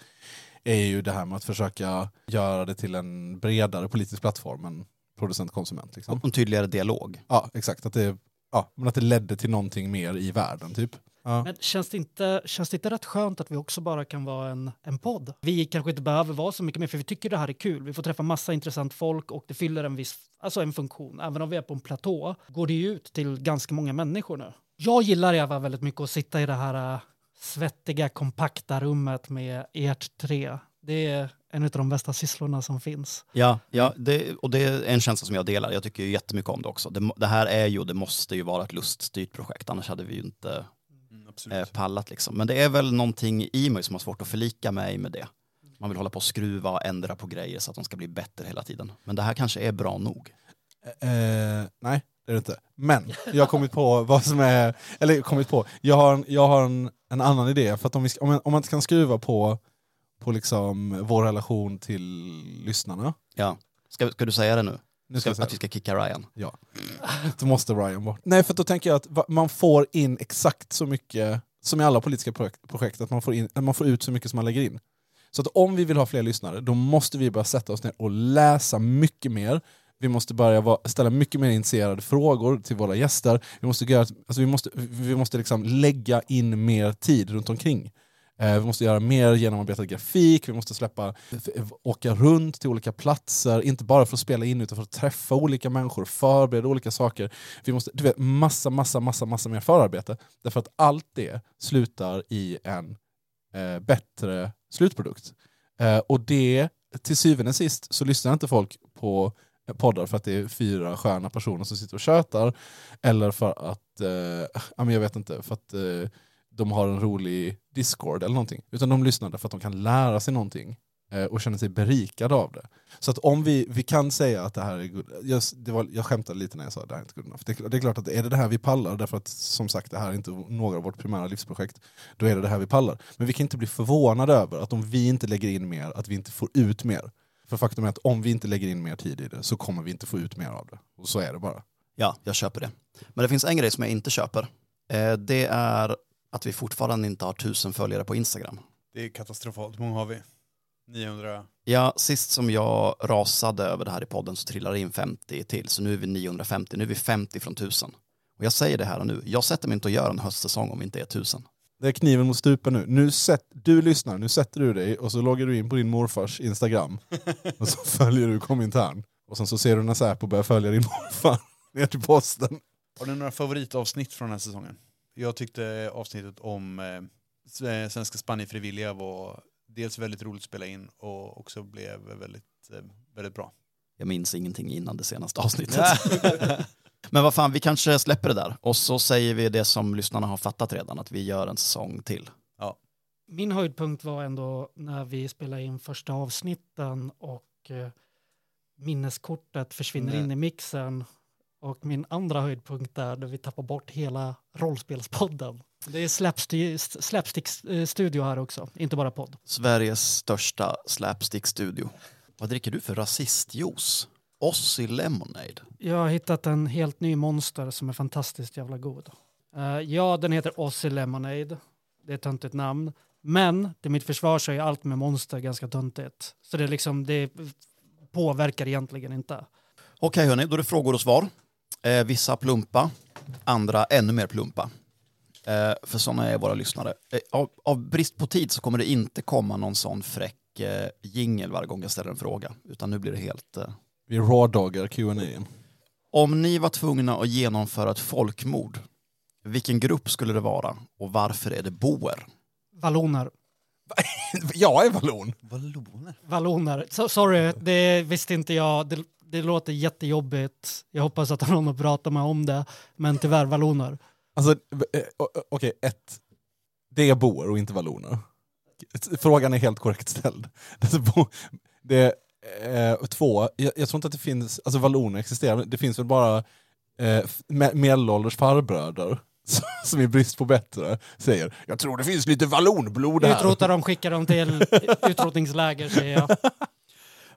är ju det här med att försöka göra det till en bredare politisk plattform än producent-konsument. Liksom. Och en tydligare dialog. Ja, exakt. Att det, ja, men att det ledde till någonting mer i världen, typ. Ja. Men känns det, inte, känns det inte rätt skönt att vi också bara kan vara en, en podd? Vi kanske inte behöver vara så mycket mer, för vi tycker det här är kul. Vi får träffa massa intressant folk och det fyller en viss, alltså en funktion. Även om vi är på en platå går det ju ut till ganska många människor nu. Jag gillar i alla fall väldigt mycket att sitta i det här äh, svettiga, kompakta rummet med ert tre. Det är en av de bästa sysslorna som finns. Ja, ja det, och det är en känsla som jag delar. Jag tycker ju jättemycket om det också. Det, det här är ju, det måste ju vara ett luststyrt projekt, annars hade vi ju inte Mm, eh, pallat liksom. Men det är väl någonting i mig som har svårt att förlika mig med det. Man vill hålla på och skruva och ändra på grejer så att de ska bli bättre hela tiden. Men det här kanske är bra nog. Eh, nej, det är det inte. Men jag har kommit på vad som är, eller kommit på, jag har, en- jag har en, en annan idé. För att om, vi om, man, om man inte kan skruva på, på liksom vår relation till lyssnarna, Ja. Ska, ska du säga det nu? nu ska Ska, att vi ska kicka Ryan? Ja. Då måste Ryan bort. Nej, för då tänker jag att man får in exakt så mycket, som i alla politiska projekt, projekt att man får, in, att man får ut så mycket som man lägger in. Så att om vi vill ha fler lyssnare, då måste vi börja sätta oss ner och läsa mycket mer. Vi måste börja vara, ställa mycket mer initierade frågor till våra gäster. Vi måste, göra, alltså vi måste, vi måste liksom lägga in mer tid runt omkring. Eh, vi måste göra mer genomarbetad grafik, vi måste släppa, åka runt till olika platser, inte bara för att spela in utan för att träffa olika människor, förbereda olika saker. Vi måste, du vet, massa, massa, massa, massa mer förarbete. Därför att allt det slutar i en eh, bättre slutprodukt. Eh, och det, till syvende och sist, så lyssnar inte folk på poddar för att det är fyra sköna personer som sitter och tjötar, eller för att, eh, jag vet inte, för att eh, de har en rolig Discord eller någonting. Utan de lyssnar därför att de kan lära sig någonting eh, och känner sig berikade av det. Så att om vi, vi kan säga att det här är good, jag, det var, jag skämtade lite när jag sa att det här är inte good enough. Det, är- det är klart att är det det här vi pallar, därför att som sagt det här är inte några av vårt primära livsprojekt, då är det det här vi pallar. Men vi kan inte bli förvånade över att om vi inte lägger in mer, att vi inte får ut mer. För faktum är att om vi inte lägger in mer tid i det så kommer vi inte få ut mer av det. Och så är det bara. Ja, jag köper det. Men det finns en grej som jag inte köper. Eh, det är att vi fortfarande inte har tusen följare på Instagram. Det är katastrofalt. Hur många har vi? 900? Ja, sist som jag rasade över det här i podden så trillade det in 50 till, så nu är vi 950, nu är vi 50 från 1000. Och jag säger det här och nu, jag sätter mig inte och gör en höstsäsong om vi inte är 1000. Det är kniven mot strupen nu. nu sätt, du lyssnar, nu sätter du dig och så loggar du in på din morfars Instagram. *laughs* och så följer du kommentaren. Och sen så ser du när Säpo börjar följa din morfar *laughs* ner till posten. Har du några favoritavsnitt från den här säsongen? Jag tyckte avsnittet om eh, Sve- Svenska Spanienfrivilliga var dels väldigt roligt att spela in och också blev väldigt, eh, väldigt bra. Jag minns ingenting innan det senaste avsnittet. *laughs* Men vad fan, vi kanske släpper det där. Och så säger vi det som lyssnarna har fattat redan, att vi gör en säsong till. Min höjdpunkt var ändå när vi spelade in första avsnitten och eh, minneskortet försvinner Nej. in i mixen Och min andra höjdpunkt är när vi tappar bort hela rollspelspodden. Det är slapsti- slapstick-studio här också, inte bara podd. Sveriges största slapstick-studio. Vad dricker du för rasistjuice? Ossi Lemonade. Jag har hittat en helt ny monster som är fantastiskt jävla god. Eh, ja, den heter Aussie Lemonade. Det är ett töntigt namn. Men till mitt försvar så är allt med monster ganska töntigt. Så det, är liksom, det påverkar egentligen inte. Okej hörni, då är det frågor och svar. Eh, vissa plumpa, andra ännu mer plumpa. Eh, för sådana är våra lyssnare. Eh, av, av brist på tid så kommer det inte komma någon sån fräck eh, jingel varje gång jag ställer en fråga. Utan nu blir det helt... Vi rawdoggar Q&A. Om ni var tvungna att genomföra ett folkmord, vilken grupp skulle det vara och varför är det boer? Valloner. *laughs* Jag är vallon. Valloner? Valloner. So, sorry, det visste inte jag. Det, det låter jättejobbigt. Jag hoppas att någon har pratat med om det. Men tyvärr, valloner. Alltså, eh, okej, ett. Det är boer och inte valloner. Frågan är helt korrekt ställd. *laughs* Det, eh, två, jag, jag tror inte att det finns, alltså valloner existerar, det finns väl bara eh, me- medelålders farbröder *laughs* som i brist på bättre säger jag tror det finns lite vallonblod här. Utrota dem, skicka dem till *laughs* utrotningsläger, säger jag.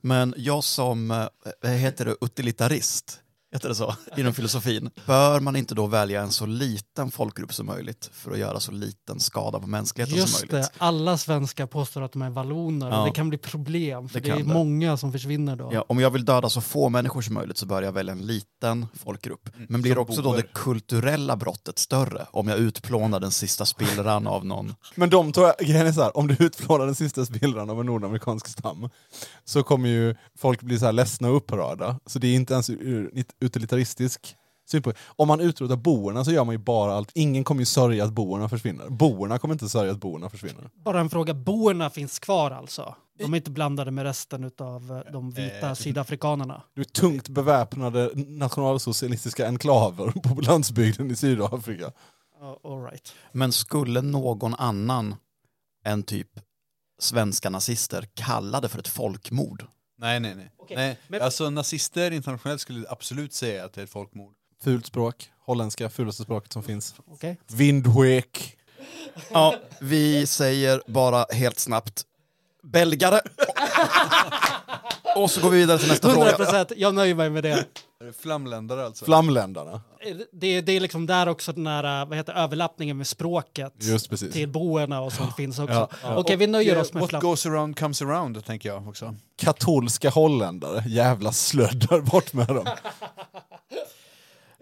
Men jag som, eh, vad heter det, utilitarist, heter det så, *laughs* inom filosofin, bör man inte då välja en så liten folkgrupp som möjligt för att göra så liten skada på mänskligheten som Just möjligt? det, alla svenskar påstår att de är valloner. Ja. Det kan bli problem, för Det det, är det. många som försvinner då. Ja, om jag vill döda så få människor som möjligt så bör jag välja en liten folkgrupp. Men blir som också då boer. det kulturella brottet större om jag utplånar den sista spillran av någon? *laughs* Men de tror jag, grejen är så här, om du utplånar den sista spillran av en nordamerikansk stam så kommer ju folk bli så här ledsna och upprörda. Så det är inte ens ur ur utilitaristisk synpunkt. Om man utrotar boerna så gör man ju bara allt. Ingen kommer ju sörja att boerna försvinner. Boerna kommer inte sörja att boerna försvinner. Bara en fråga, boerna finns kvar alltså? De är inte blandade med resten av de vita Eh. sydafrikanerna? Du är tungt beväpnade nationalsocialistiska enklaver på landsbygden i Sydafrika. Uh, all right. Men skulle någon annan än typ svenska nazister kalla det för ett folkmord? Nej, nej, nej. Okej, nej. men- Alltså nazister internationellt skulle absolut säga att det är ett folkmord. Fult språk, holländska, fulaste språket som finns. Okej. Vindwek. Ja, vi säger bara helt snabbt belgare. *laughs* Och så går vi vidare till nästa 100 fråga. procent, jag nöjer mig med det. Är det Flamländare alltså? Flamländarna. det. Det är liksom där också den här vad heter, överlappningen med språket Just precis. till boerna och sånt finns också. Ja, ja. Okej, vi nöjer Och, oss med What flam. goes around comes around, tänker jag också. Katolska holländare. Jävla slöddar, bort med dem. *laughs*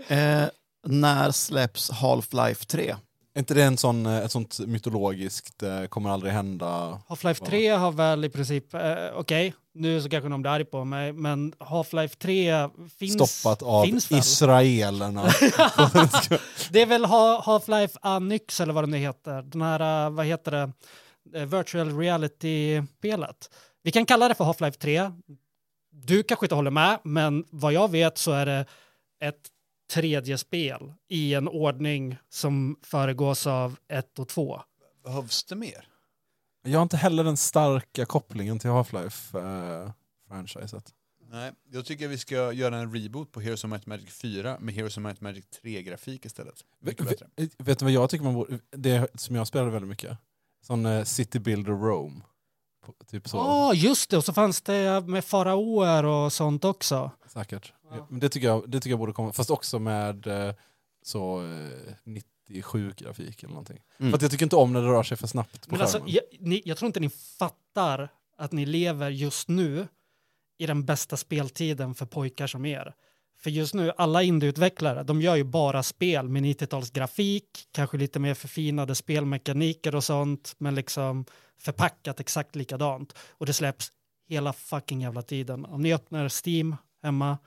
Eh, när släpps Half-Life 3? Är inte det en sån, eh, ett sånt mytologiskt, eh, kommer aldrig hända? Half-Life 3 har väl i princip, eh, okej, nu så kanske någon blir arg på mig, men Half-Life 3 finns, Stoppat av finns väl? israelerna. *laughs* Det är väl Ha- Half-Life Anyx eller vad det nu heter. Den här, eh, vad heter det, virtual reality-spelet. Vi kan kalla det för Half-Life 3. Du kanske inte håller med, men vad jag vet så är det ett tredje spel i en ordning som föregås av ett och två. Behövs det mer? Jag har inte heller den starka kopplingen till Half-Life-franchiset. Nej, jag tycker vi ska göra en reboot på Heroes of Might Magic 4 med Heroes of Might Magic 3-grafik istället. Bättre. Vet du vad jag tycker man borde, det som jag spelade väldigt mycket? Sån eh, City Builder Rome. Typ så, Ja, just det. Och så fanns det med faraoer och sånt också. säkert. Ja. Men det tycker, jag, det tycker jag borde komma, fast också med eh, så eh, 97 grafik eller någonting. Mm. För att jag tycker inte om när det rör sig för snabbt på Men alltså, skärmen. jag, ni, jag tror inte ni fattar att ni lever just nu i den bästa speltiden för pojkar som er. För just nu, alla indieutvecklare, de gör ju bara spel med 90-talsgrafik, kanske lite mer förfinade spelmekaniker och sånt, men liksom förpackat exakt likadant. Och det släpps hela fucking jävla tiden. Om ni öppnar Steam hemma,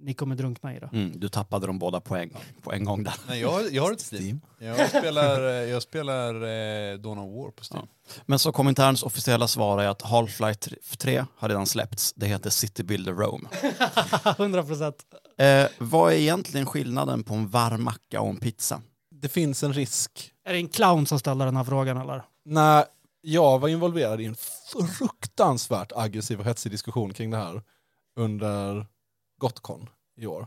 ni kommer drunkna i det. Mm, du tappade dem båda på en, på en gång där. Nej, jag, har- jag har ett Steam. Jag spelar, eh, jag spelar eh, Dawn of War på Steam. Men så kommentarens officiella svar är att Half-Life 3 har redan släppts. Det heter City Builder Rome. *laughs* 100 procent. Eh, vad är egentligen skillnaden på en varm macka och en pizza? Det finns en risk. Är det en clown som ställer den här frågan eller? När jag var involverad i en fruktansvärt aggressiv och hetsig diskussion kring det här under Gotcon i år.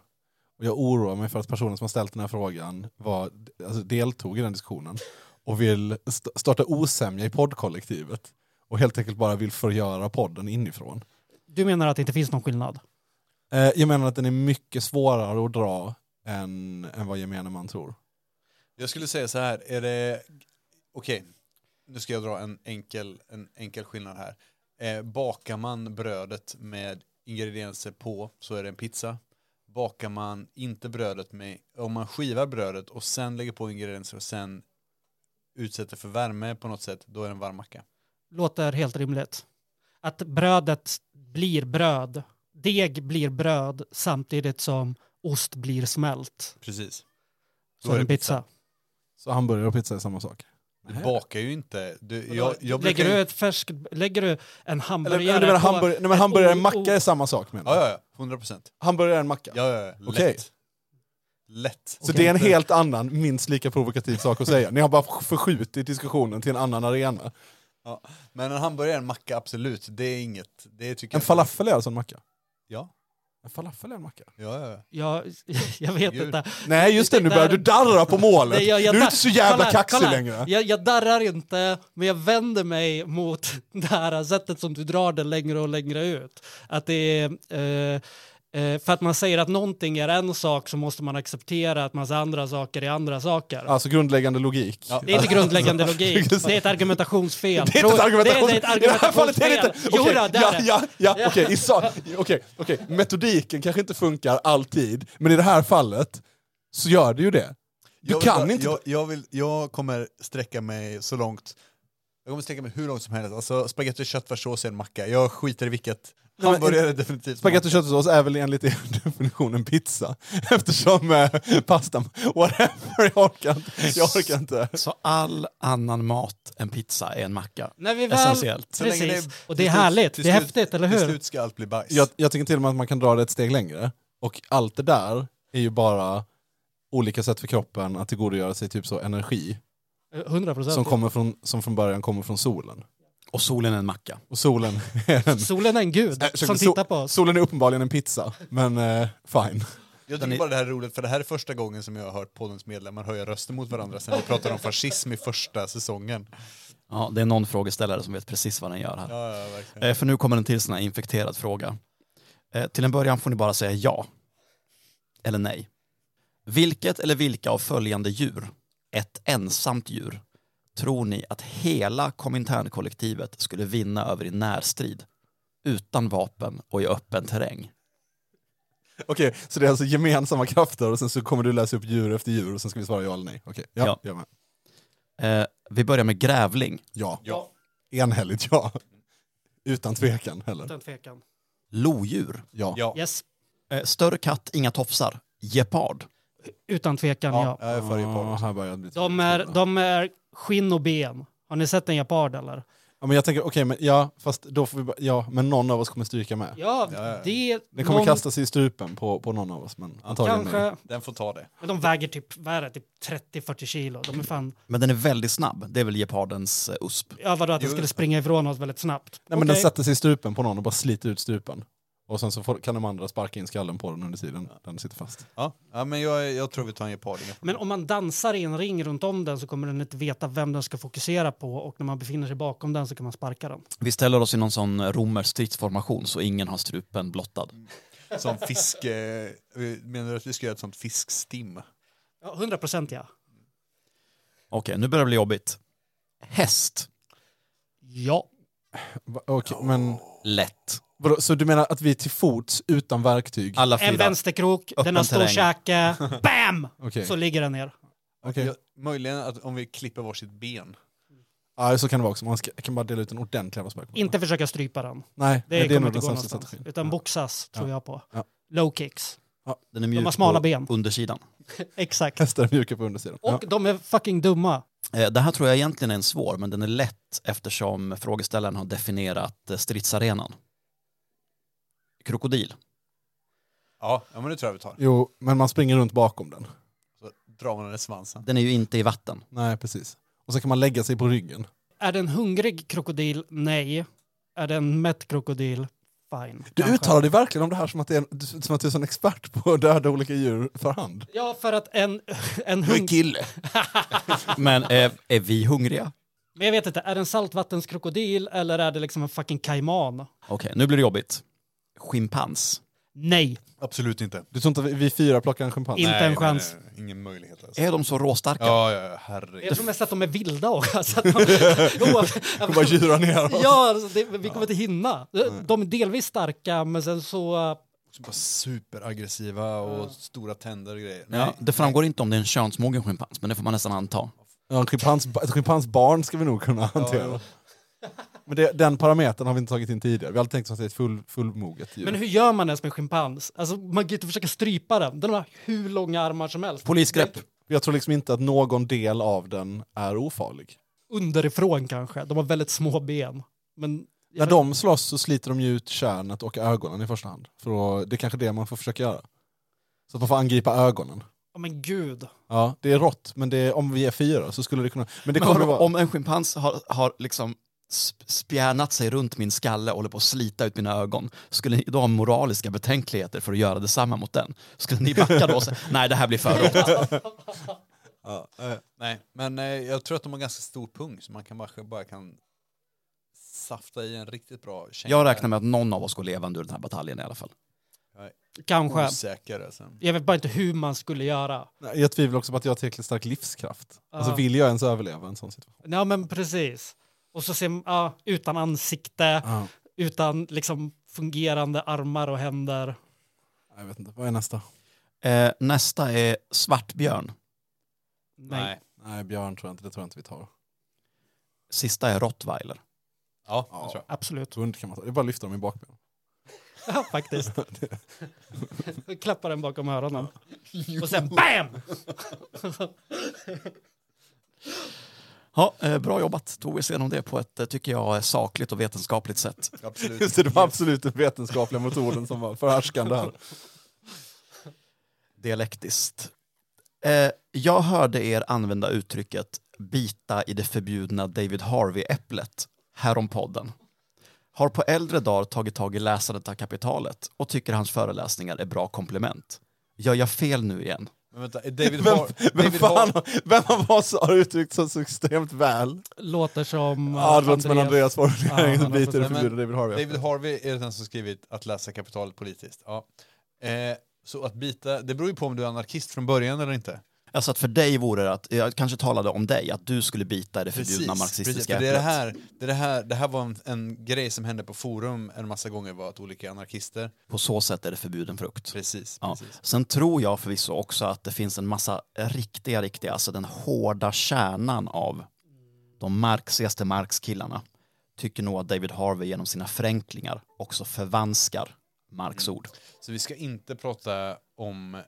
Och jag oroar mig för att personen som har ställt den här frågan var, alltså, deltog i den diskussionen och vill st- starta osämja i poddkollektivet. Och helt enkelt bara vill förgöra podden inifrån. Du menar att det inte finns någon skillnad? Eh, jag menar att den är mycket svårare att dra än, än vad gemene man tror. Jag skulle säga så här, är det... Okej, nu ska jag dra en enkel, en enkel skillnad här. Eh, bakar man brödet med ingredienser på så är det en pizza. Bakar man inte brödet med, om man skivar brödet och sen lägger på ingredienser och sen utsätter för värme på något sätt, då är det en varmmacka. Låter helt rimligt. Att brödet blir bröd, deg blir bröd samtidigt som ost blir smält. Precis. Då Så är en det pizza. Så hamburgare och pizza är samma sak. Du bakar ju inte. Du, jag, jag brukar lägger du ett färsk, lägger du en Eller, hamburgare du menar på hamburgare, nej, men hamburgare och macka är samma sak menar Ja, ja, ja. 100 procent. Hamburgare är en macka. Ja, ja, ja. Lätt. Okej. Lätt. Så det är en helt annan, minst lika provokativ sak att säga. Ni har bara förskjutit diskussionen till en annan arena. Men en hamburgare är en macka, absolut. Det är inget. Det tycker En jag falafel är alltså en macka? Ja. En falafel är en macka? Ja, ja, ja. Ja, *laughs* jag vet Gud. inte. Nej just det, nu börjar du darra på målet. Nej, jag- jag nu är du inte så jävla kolla kaxig kolla längre. Jag, jag darrar inte, men jag vänder mig mot *laughs* det här sättet som du drar det längre och längre ut. Att det är, eh, för att man säger att någonting är en sak så måste man acceptera att massa andra saker är andra saker. Alltså grundläggande logik. Ja. Det är inte *laughs* grundläggande logik, *laughs* Det är det är ett argumentationsfel. *laughs* Det är inte ett Tror- argumentation. Det är ett I det här fallet är det argumentationsfel. ja, är det. ja, ja, okej. Metodiken kanske inte funkar alltid, men i det här fallet så gör det ju det. Du Jag vill kan bara- inte... Jag, jag, vill, jag kommer sträcka mig så långt. Jag kommer sträcka mig hur långt som helst. Alltså spagetti och köttfärssås är en macka. Jag skiter i vilket. Hamburgare är definitivt Spagetti och köttfärssås är väl enligt er *laughs* definition en pizza? *laughs* Eftersom eh, pasta, whatever, jag orkar inte. Jag orkar inte. Så all annan mat än pizza är en macka. När vi väl, Essentiellt. Så länge precis, och det till är härligt, till det är häftigt, eller Till hur? slut ska allt bli bajs. Jag, jag tycker till och med att man kan dra det ett steg längre. Och allt det där är ju bara olika sätt för kroppen att tillgodogöra sig typ så energi 100 procent. som, kommer från, som från början kommer från solen. Och solen är en macka. Och solen är en, Solen är en gud Äh, som tittar på oss. solen är uppenbarligen en pizza, men eh, fine. Jag tycker är- bara det här är roligt, för det här är första gången som jag har hört poddens medlemmar höja röster mot varandra sen vi pratade om fascism i första säsongen. Ja, det är någon frågeställare som vet precis vad den gör här. Ja, ja. Eh, För nu kommer en till sån här infekterad fråga. Eh, Till en början får ni bara säga ja. Eller nej. Vilket eller vilka av följande djur, ett ensamt djur, tror ni att hela Komintern-kollektivet skulle vinna över i närstrid? Utan vapen och i öppen terräng. Okej, så det är alltså gemensamma krafter och sen så kommer du läsa upp djur efter djur och sen ska vi svara ja eller nej. Okej, ja, Ja. jag med. Eh, vi börjar med grävling, Ja. Ja. Enhälligt ja. Utan tvekan heller. Utan tvekan. lodjur, Ja. Ja. Yes, eh, större katt, inga tofsar, gepard, utan tvekan ja. Ja, jag här börjar bli De är, de är skinn och ben. Har ni sett en gepard eller? Ja, men jag tänker, okej, men ja, fast då får vi bara, ja, men någon av oss kommer stryka med. Ja, Ja, ja. det... Den kommer någon- kasta sig i strupen på, på någon av oss, men antagligen mig. Kanske. Den får ta det. Men de väger typ, vad är det, typ 30-40 kilo. De är fan... men den är väldigt snabb. Det är väl gepardens eh, USP. Ja, vadå, att den Jo. skulle springa ifrån oss väldigt snabbt. Nej, men den Okej. sätter sig i strupen på någon och bara sliter ut strupen. Och sen så får, kan de andra sparka in skallen på den under tiden den sitter fast. Ja, ja men jag, jag tror vi tar en gepard. Men om man dansar i en ring runt om den så kommer den inte veta vem den ska fokusera på och när man befinner sig bakom den så kan man sparka den. Vi ställer oss i någon sån romersk stridsformation så ingen har strupen blottad. Som fisk... Eh, menar du att vi ska göra ett sånt fiskstim? Ja, 100 procent ja. Okej, nu börjar det bli jobbigt. Häst, Ja. Okej, men lätt. Vadå, så du menar att vi är till fots utan verktyg? Alla En fyra. vänsterkrok, Öppen den har stor terräng. käke, *laughs* BAM! Okej, Så ligger den ner. okej. Jag, möjligen att om vi klipper varsitt ben. Ja, så kan det vara också. Man ska, kan bara dela ut en ordentlig jävla spark. Inte försöka strypa den. Nej, Det, är kommer nog inte den gå sämsta någonstans. strategin. Utan Ja. boxas tror Ja. jag på. Ja. Low kicks. Den är mjuk har smala på ben. *laughs* undersidan. Exakt. Hästar är mjuka på undersidan. Och Ja. de är fucking dumma. Eh, Det här tror jag egentligen är en svår, men den är lätt eftersom frågeställaren har definierat eh, stridsarenan. Krokodil. Ja, ja men det tror jag vi tar. Jo, men man springer runt bakom den. Så drar man den i svansen. Den är ju inte i vatten. Nej, precis. Och så kan man lägga sig på ryggen. Är det en hungrig krokodil? Nej. Är det en mätt krokodil? fine. Du kanske. uttalar dig verkligen om det här som att, det är, som att du är en expert på att döda olika djur för hand. Ja, för att en, en hund... kille. *laughs* Men är, är vi hungriga? Men jag vet inte, är det en saltvattenskrokodil eller är det liksom en fucking kaiman? Okej, nu blir det jobbigt. Schimpans. Nej, Absolut inte. Du tror inte att vi, fyra plockar en schimpans? Inte en chans. Nej, nej, ingen möjlighet alltså. Är de så råstarka? Ja, ja, herregud. jag tror mest att de är vilda också. Så att Du *laughs* bara djurar ner oss. ja, alltså, det, vi kommer inte hinna. De är delvis starka, men sen så... Bara superaggressiva och stora tänder och grejer. Ja, Nej. det framgår inte om det är en könsmogen schimpans, men det får man nästan anta. Ja, en schimpans, ett schimpansbarn ska vi nog kunna hantera. *laughs* Men det, den parametern har vi inte tagit in tidigare. Vi har alltid tänkt oss att det är ett full, fullmoget djur. Men hur gör man ens med schimpans? Alltså, man kan inte försöka strypa den. Den har hur långa armar som helst. Polisgrepp. Jag tror liksom inte att någon del av den är ofarlig. Underifrån kanske. De har väldigt små ben. Men När de slåss så sliter de ju ut kärnet och ögonen i första hand. För det är kanske det man får försöka göra. Så att man får angripa ögonen. Ja, men gud. Ja, det är rått, men det är, om vi är fyra så skulle det kunna... Men det Men kommer att vara... Om en schimpans har, har liksom spjärnat sig runt min skalle och håller på att slita ut mina ögon, skulle ni då ha moraliska betänkligheter för att göra detsamma mot den? Skulle ni backa då och säga, nej det här blir för rått? *laughs* Ja, eh, Nej, men eh, jag tror att de har ganska stor pung så man kan bara, bara kan safta i en riktigt bra känga. Jag räknar med att någon av oss går levande ur den här bataljen i alla fall. Kanske. Osäker alltså. Jag vet bara inte hur man skulle göra. nej, jag tvivlar också på att jag har tillräckligt stark livskraft. Alltså Ja. vill jag ens överleva en sån situation? Ja, men precis. Och så ser man, ja, utan ansikte, Ja. utan liksom fungerande armar och händer. Jag vet inte, vad är nästa? Eh, nästa är svartbjörn. Nej. Nej. Nej, björn tror jag inte, det tror jag inte vi tar. Sista är rottweiler. Ja, Ja. det tror jag. Absolut. Hund kan man ta, det är bara att lyfta dem i bakbenen. *laughs* Ja, faktiskt. *laughs* Klappar den bakom öronen. Och sen BAM! *laughs* Ja, eh, bra jobbat. Tog vi oss igenom det på ett, eh, tycker jag, sakligt och vetenskapligt sätt. Absolut. Just det, det var absolut den vetenskapliga metoden som var förhärskande här. Dialektiskt. Eh, jag hörde er använda uttrycket bita i det förbjudna David Harvey-äpplet podden. Har på äldre dagar tagit tag i läsandet av kapitalet och tycker hans föreläsningar är bra komplement. Gör jag fel nu igen? Men vänta, David Vem, Har... vem, David fan, Har... vem av oss har uttryckt så extremt väl? Låter som... Ja, det låter som en Andreas formulering som han biter som- förbjudna David Harvey. David Harvey är den som skrivit att läsa kapitalet politiskt. Ja. Eh, så att bita, det beror ju på om du är anarkist från början eller inte. Alltså att för dig vore det att, jag kanske talade om dig, att du skulle bita det förbjudna marxistiska För det, det, här, det, det, här, det här var en, en grej som hände på forum en massa gånger var att olika anarkister, På så sätt är det förbjuden frukt. precis, Ja. precis. Sen tror jag förvisso också att det finns en massa riktiga, riktiga, alltså den hårda kärnan av de marxigaste Marx-killarna tycker nog att David Harvey genom sina förenklingar också förvanskar Marx ord. Så vi ska inte prata om,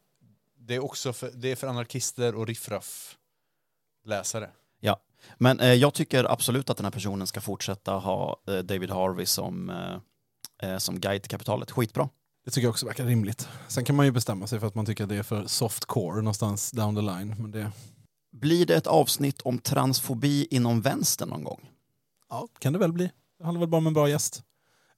det är också för, det är för anarkister och riffraff läsare. Ja, men eh, jag tycker absolut att den här personen ska fortsätta ha eh, David Harvey som, eh, eh, som guide till kapitalet. Skitbra. Det tycker jag också verkar rimligt. Sen kan man ju bestämma sig för att man tycker att det är för soft core någonstans down the line. Men det Blir det ett avsnitt om transfobi inom vänstern någon gång? ja, kan det väl bli. Det handlar väl bara om en bra gäst.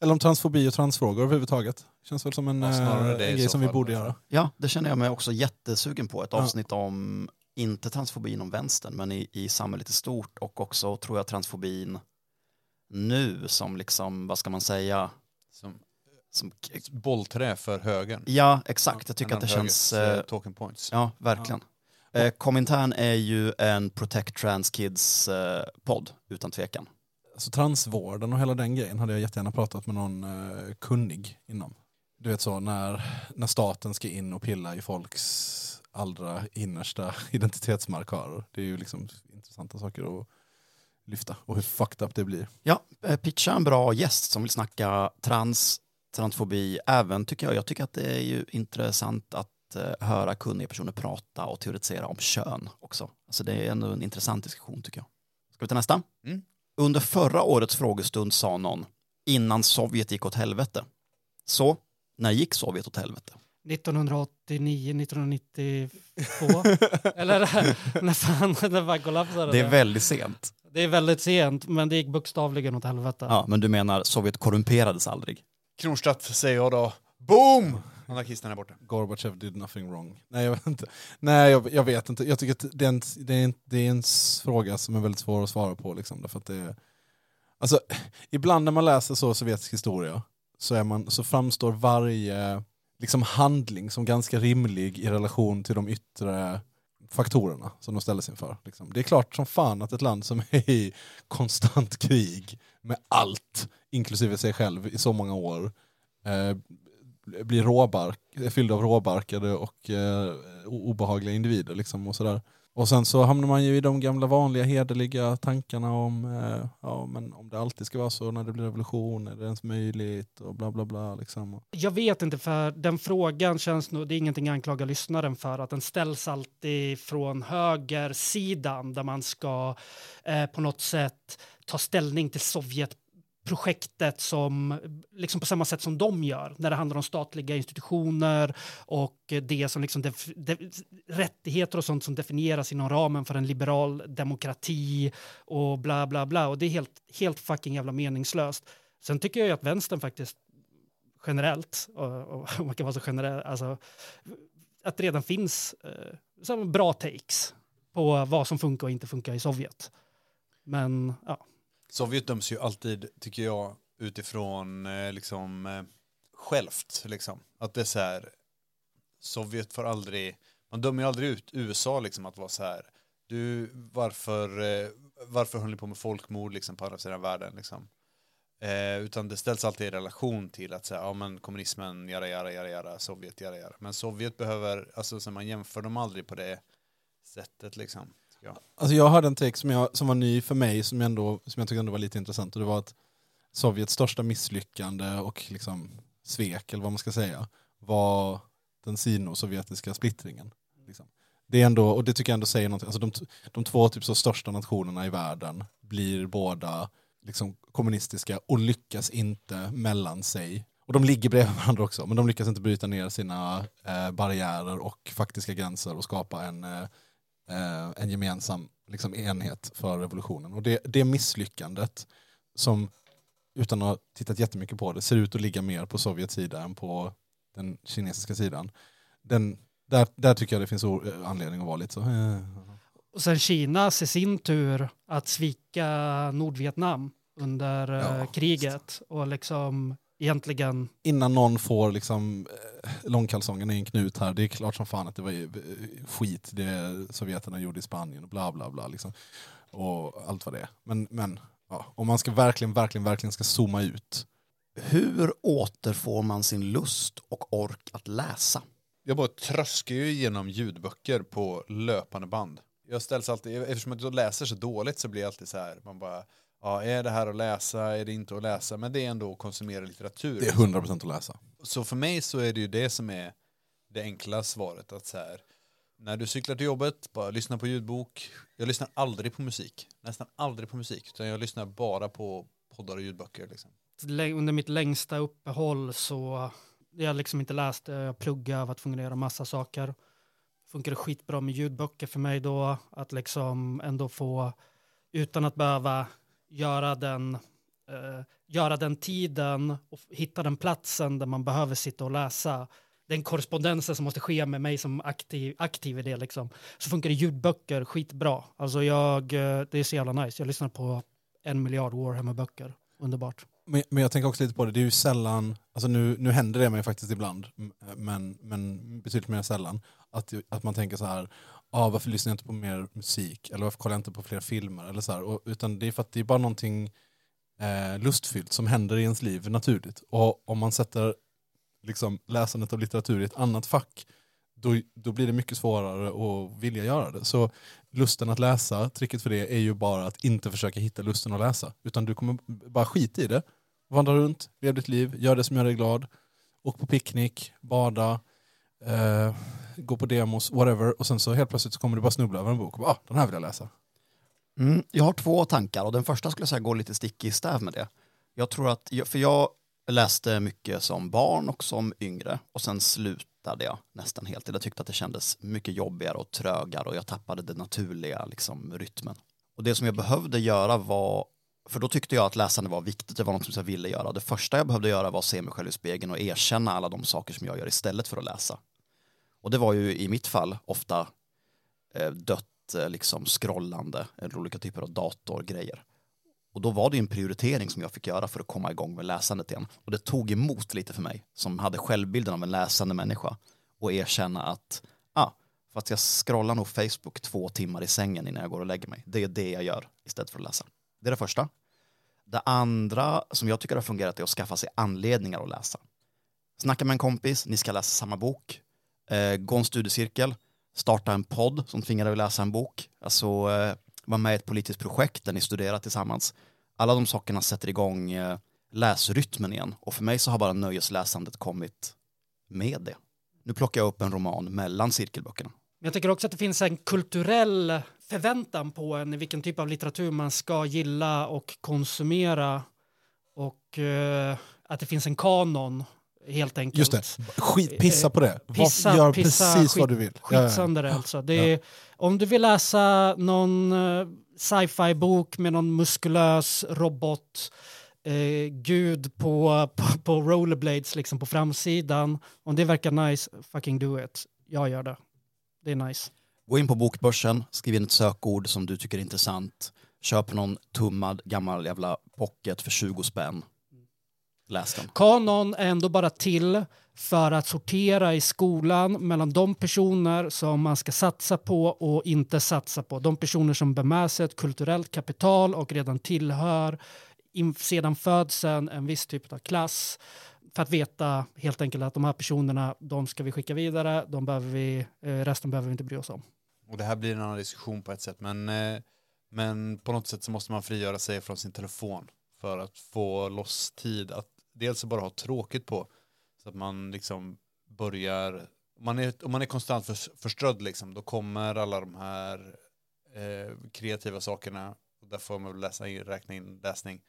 Eller om transfobi och transfrågor överhuvudtaget. Känns väl som en, Ja, snarare eh, en grej som vi borde göra. Ja, det känner jag mig också jättesugen på. Ett Ja. avsnitt om, inte transfobi inom vänstern, men i, i samhället i stort och också tror jag transfobin nu som liksom, vad ska man säga, Som som, bollträ för högern. ja exakt, jag tycker att det känns, eh, eh, talking points. ja verkligen. Eh, Komintern är ju en Protect Trans Kids eh, utan tvekan. Alltså transvården och hela den grejen hade jag jättegärna pratat med någon eh, kunnig inom. Du vet så när, när staten ska in och pilla i folks allra innersta *laughs* identitetsmarkörer. Det är ju liksom intressanta saker att lyfta och hur fucked up det blir. Ja, eh, pitcha en bra gäst som vill snacka trans, transfobi, även tycker jag. Jag tycker att det är ju intressant att eh, höra kunniga personer prata och teoretisera om kön också. Alltså det är ändå en intressant diskussion tycker jag. Ska vi ta nästa? Mm. Under förra årets frågestund sa någon, innan Sovjet gick åt helvete. Så, när gick Sovjet åt helvete? 1989, 1992. *laughs* Eller när fan det var kollapsade. Det är väldigt sent. det är väldigt sent, men det gick bokstavligen åt helvete. Ja, men du menar Sovjet korrumperades aldrig? Kronstadt säger jag då. Boom! Anarkisterna är borta. Gorbachev did nothing wrong. Nej, jag vet inte. Nej, jag, jag vet inte. Jag tycker att det är, en, det, är en, det är en fråga som är väldigt svår att svara på. Liksom, därför att det är, alltså, ibland när man läser så sovjetisk historia så, är man, så framstår varje liksom, handling som ganska rimlig i relation till de yttre faktorerna som de ställdes inför. Liksom. Det är klart som fan att ett land som är i konstant krig med allt, inklusive sig själv, i så många år, eh, blir råbark, är fylld av råbarkade och eh, obehagliga individer. Liksom, och, sådär. och sen så hamnar man ju i de gamla vanliga hederliga tankarna om eh, ja, men om det alltid ska vara så när det blir revolution, är det ens möjligt och bla bla bla. Liksom. Jag vet inte, för den frågan känns nog, det är ingenting jag anklagar lyssnaren för, att den ställs alltid från högersidan där man ska eh, på något sätt ta ställning till Sovjet projektet som, liksom på samma sätt som de gör när det handlar om statliga institutioner och det som liksom def, de, rättigheter och sånt som definieras inom ramen för en liberal demokrati och bla bla bla och det är helt, helt fucking jävla meningslöst. Sen tycker jag ju att vänstern faktiskt generellt, och, och *laughs* man kan vara så generell, alltså, att det redan finns eh, bra takes på vad som funkar och inte funkar i Sovjet. Men ja, Sovjet döms ju alltid, tycker jag, utifrån eh, liksom eh, självt. Liksom. Att det är så här, Sovjet får aldrig, man dömer ju aldrig ut USA liksom att vara så här, du, varför, eh, varför höll ni på med folkmord liksom på andra sidan världen liksom? Eh, utan det ställs alltid i relation till att säga, ja men kommunismen, jara jara jara jara, Sovjet, jara jara. Men Sovjet behöver, alltså så man jämför dem aldrig på det sättet liksom tycker jag. Alltså jag hörde en take som, jag, som var ny för mig som jag, ändå, som jag tyckte ändå var lite intressant och det var att Sovjets största misslyckande och liksom svek, eller vad man ska säga, var den sino-sovjetiska splittringen. Liksom. Det är ändå, och det tycker jag ändå säger någonting, alltså de, de två typ så största nationerna i världen blir båda liksom kommunistiska och lyckas inte mellan sig. Och de ligger bredvid varandra också, men de lyckas inte bryta ner sina eh, barriärer och faktiska gränser och skapa en, eh, eh, en gemensam liksom, enhet för revolutionen. Och det, det misslyckandet som, utan att ha tittat jättemycket på det, ser ut att ligga mer på Sovjets sida än på den kinesiska sidan. Den, där, där tycker jag det finns eh, anledning att vara lite så. eh, och sen Kinas i sin tur att svika Nordvietnam under eh, Ja, kriget och liksom egentligen innan någon får liksom eh, långkalsongen i en knut här, det är klart som fan att det var eh, skit det sovjeterna gjorde i Spanien och bla bla bla. Liksom. Och allt vad det är. Men, men ja, om man ska verkligen, verkligen, verkligen ska zooma ut. Hur återfår man sin lust och ork att läsa? Jag bara tröskar ju igenom ljudböcker på löpande band. Jag ställs alltid, eftersom jag läser så dåligt så blir jag alltid så här, man bara, ja är det här att läsa, är det inte att läsa, men det är ändå att konsumera litteratur. Det är 100% att läsa. Så för mig så är det ju det som är det enkla svaret, att så här, när du cyklar till jobbet, bara lyssna på ljudbok. Jag lyssnar aldrig på musik, nästan aldrig på musik, utan jag lyssnar bara på poddar och ljudböcker. Liksom. under mitt längsta uppehåll så jag har liksom inte läst det, jag pluggade, var tvungen att göra massa saker. Funkar skitbra med ljudböcker för mig då, att liksom ändå få, utan att behöva göra den, eh, göra den tiden och hitta den platsen där man behöver sitta och läsa. Den korrespondensen som måste ske med mig som aktiv, aktiv i det liksom. Så funkar det ljudböcker skitbra. Alltså jag, eh, det är så jävla nice. Jag lyssnar på en miljard Warhammer-böcker. Underbart. Men, men jag tänker också lite på det, det är ju sällan, alltså nu, nu händer det mig faktiskt ibland, men, men betydligt mer sällan, att, att man tänker så här, ah, varför lyssnar jag inte på mer musik, eller varför kollar jag inte på fler filmer, eller så här, och, utan det är för att det är bara någonting eh, lustfyllt som händer i ens liv naturligt. Och om man sätter liksom, läsandet av litteratur i ett annat fack, då, då blir det mycket svårare att vilja göra det. Så lusten att läsa, tricket för det är ju bara att inte försöka hitta lusten att läsa. Utan du kommer bara skita i det. Vandra runt, lev ditt liv, gör det som gör dig glad. Åk på picknick, bada, eh, gå på demos, whatever. Och sen så helt plötsligt så kommer du bara snubbla över en bok och bara, ah, den här vill jag läsa. Mm, jag har två tankar och den första skulle jag säga går lite stick i stäv med det. Jag tror att, för jag läste mycket som barn och som yngre och sen slutade jag nästan helt. Jag tyckte att det kändes mycket jobbigare och trögare och jag tappade den naturliga liksom, rytmen. Och det som jag behövde göra var för då tyckte jag att läsande var viktigt, det var något som jag ville göra. Det första jag behövde göra var att se mig själv i spegeln och erkänna alla de saker som jag gör istället för att läsa. Och det var ju i mitt fall ofta eh, dött eh, liksom scrollande eller olika typer av datorgrejer. Och då var det ju en prioritering som jag fick göra för att komma igång med läsandet igen. Och det tog emot lite för mig, som hade självbilden av en läsande människa, och erkänna att, ah, fast jag scrollar nog Facebook två timmar i sängen innan jag går och lägger mig. Det är det jag gör istället för att läsa. Det är det första. Det andra som jag tycker har fungerat är att skaffa sig anledningar att läsa. Snacka med en kompis, ni ska läsa samma bok, eh, gå en studiecirkel, starta en podd som tvingar dig att läsa en bok, alltså eh, vara med i ett politiskt projekt där ni studerar tillsammans. Alla de sakerna sätter igång eh, läsrytmen igen och för mig så har bara nöjesläsandet kommit med det. Nu plockar jag upp en roman mellan cirkelböckerna. Men jag tycker också att det finns en kulturell förväntan på en vilken typ av litteratur man ska gilla och konsumera och eh, att det finns en kanon helt enkelt. Just det, skit, pissa på det. Pissa- Gör pissa precis skit- vad du vill. Ja, ja, ja. Skitsönder det alltså. Det är, Om du vill läsa någon eh, sci-fi-bok med någon muskulös robot eh, gud på, på, på rollerblades liksom på framsidan. Om det verkar nice, fucking do it. Jag gör det. Det är nice. Gå in på bokbörsen, skriv in ett sökord som du tycker är intressant. Köp någon tummad gammal jävla pocket för 20 spänn. Läs den. Kanon är ändå bara till för att sortera i skolan mellan de personer som man ska satsa på och inte satsa på. De personer som bär med sig ett kulturellt kapital och redan tillhör in, sedan födseln en viss typ av klass för att veta helt enkelt att de här personerna, de ska vi skicka vidare, de behöver vi, eh, resten behöver vi inte bry oss om. Och det här blir en annan diskussion på ett sätt, men, eh, men på något sätt så måste man frigöra sig från sin telefon för att få loss tid att dels bara ha tråkigt på så att man liksom börjar, man är, om man är konstant för, förströdd liksom, då kommer alla de här eh, kreativa sakerna, och där får man väl läsa in, räkna in läsning,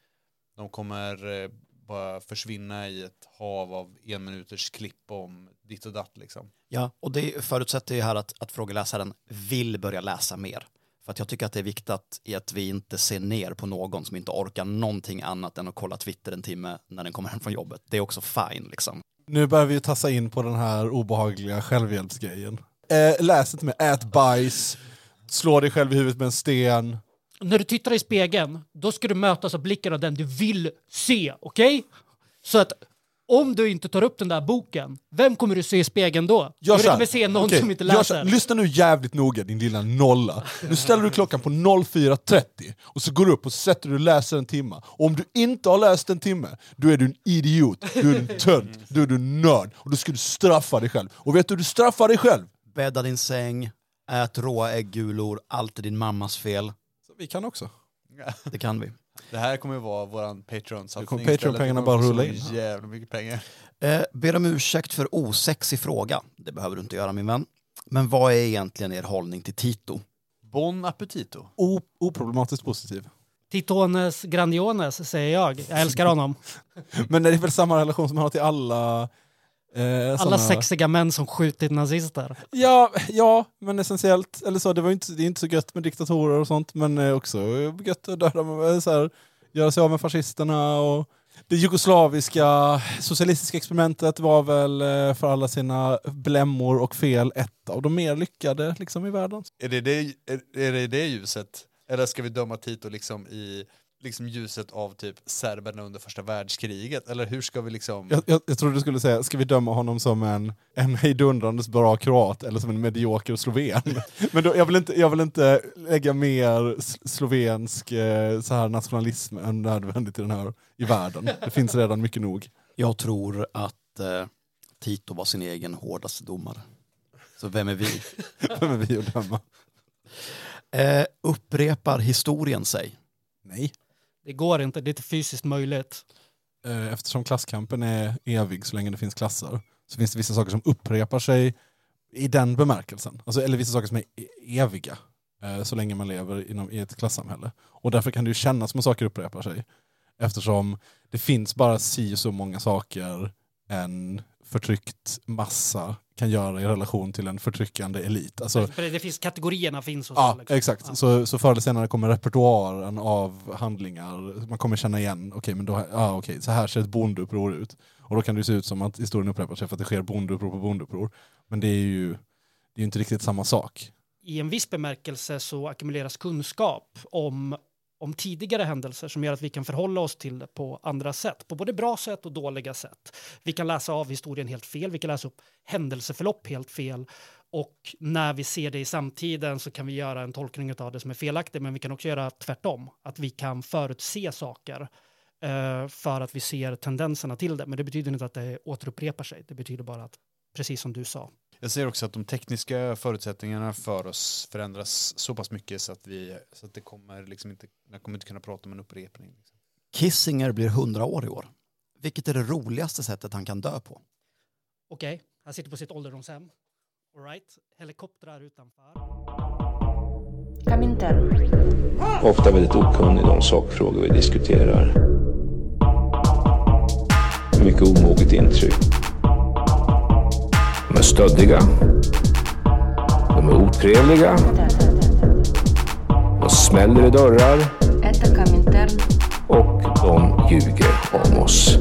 de kommer eh, bara försvinna i ett hav av en minuters klipp om ditt och datt liksom. Ja, och det förutsätter ju här att, att frågeläsaren vill börja läsa mer. För att jag tycker att det är viktigt att, i att vi inte ser ner på någon som inte orkar någonting annat än att kolla Twitter en timme när den kommer hem från jobbet. Det är också fine liksom. Nu börjar vi ju tassa in på den här obehagliga självhjälpsgrejen. Eh, läs inte mer, ät bajs, slå dig själv i huvudet med en sten. När du tittar i spegeln, då ska du mötas av blicken av den du vill se, okej? Så att om du inte tar upp den där boken, vem kommer du se i spegeln då? Gör du kommer se någon Okej, som inte läser. Lyssna nu jävligt noga din lilla nolla. Nu ställer du klockan på 04.30 och så går du upp och sätter du och läser en timme. Och om du inte har läst en timme, då är du en idiot, du är en tönt, då är du en nörd. Och då ska du straffa dig själv. Och vet du hur du straffar dig själv? Bädda din säng, ät råa äggulor, allt är din mammas fel. Vi kan också. Det kan vi. Det här kommer ju vara våran Patreon-satsning. Patreon-pengarna bara rulla så in. jävla mycket pengar. Eh, ber om ursäkt för osexig fråga. Det behöver du inte göra min vän. Men vad är egentligen er hållning till Tito? Bon appetito. O- oproblematiskt positiv. Titones Grandiones, säger jag. Jag älskar honom. *laughs* Men det är väl samma relation som man har till alla... Eh, Alla såna- sexiga män som skjutit nazister. Ja, ja, men essentiellt. Eller så, det, var inte, det är inte så gött med diktatorer och sånt, men eh, också gött att döda med, så här, göra sig av med fascisterna. Och det jugoslaviska socialistiska experimentet var väl eh, för alla sina blämmor och fel ett av de mer lyckade liksom, i världen. Är det det, är, är det det ljuset? Eller ska vi döma Tito liksom i liksom ljuset av typ serberna under första världskriget? Eller hur ska vi liksom... Jag, jag, jag trodde du skulle säga, ska vi döma honom som en, en hejdundrandes bra kroat eller som en medioker sloven? *laughs* Men då, jag, vill inte, jag vill inte lägga mer slovensk eh, så här nationalism än nödvändigt i den här i världen. Det finns redan mycket nog. Jag tror att eh, Tito var sin egen hårdaste domare. Så vem är vi? *laughs* Vem är vi att döma? Eh, upprepar historien sig? Nej. Det går inte, det är inte fysiskt möjligt. Eh, eftersom klasskampen är evig så länge det finns klasser så finns det vissa saker som upprepar sig i den bemärkelsen. Alltså, eller vissa saker som är e-, eviga eh, så länge man lever inom, i ett klassamhälle. Och därför kan det ju kännas som att saker upprepar sig. Eftersom det finns bara si och så många saker en förtryckt massa kan göra i relation till en förtryckande elit. Alltså, För det finns, kategorierna finns och Ja, så. Liksom. exakt. Ja. Så, så förr eller senare kommer repertoaren av handlingar, man kommer känna igen, okej men då, ja, okej, så här ser ett bondeuppror ut. Och då kan det se ut som att historien upprepar sig för att det sker bondeuppror på bondeuppror. Men det är ju det är inte riktigt samma sak. I en viss bemärkelse så ackumuleras kunskap om, om tidigare händelser som gör att vi kan förhålla oss till det på andra sätt. På både bra sätt och dåliga sätt. Vi kan läsa av historien helt fel, vi kan läsa upp händelseförlopp helt fel. Och när vi ser det i samtiden så kan vi göra en tolkning av det som är felaktig, men vi kan också göra tvärtom. Att vi kan förutse saker eh, för att vi ser tendenserna till det. Men det betyder inte att det återupprepar sig. Det betyder bara att, precis som du sa, jag ser också att de tekniska förutsättningarna för oss förändras så pass mycket så att, vi, så att det kommer liksom inte, jag kommer inte kunna prata om en upprepning. Liksom. Kissinger blir 100 år i år. Vilket är det roligaste sättet han kan dö på? Okej, han sitter på sitt ålderdomshem. All right. Helikoptrar utanför. Komintern. Ofta väldigt okunnig i de sakfrågor vi diskuterar. Mycket omoget intryck. De är stöddiga. De är otrevliga. De smäller i dörrar. Och de ljuger om oss.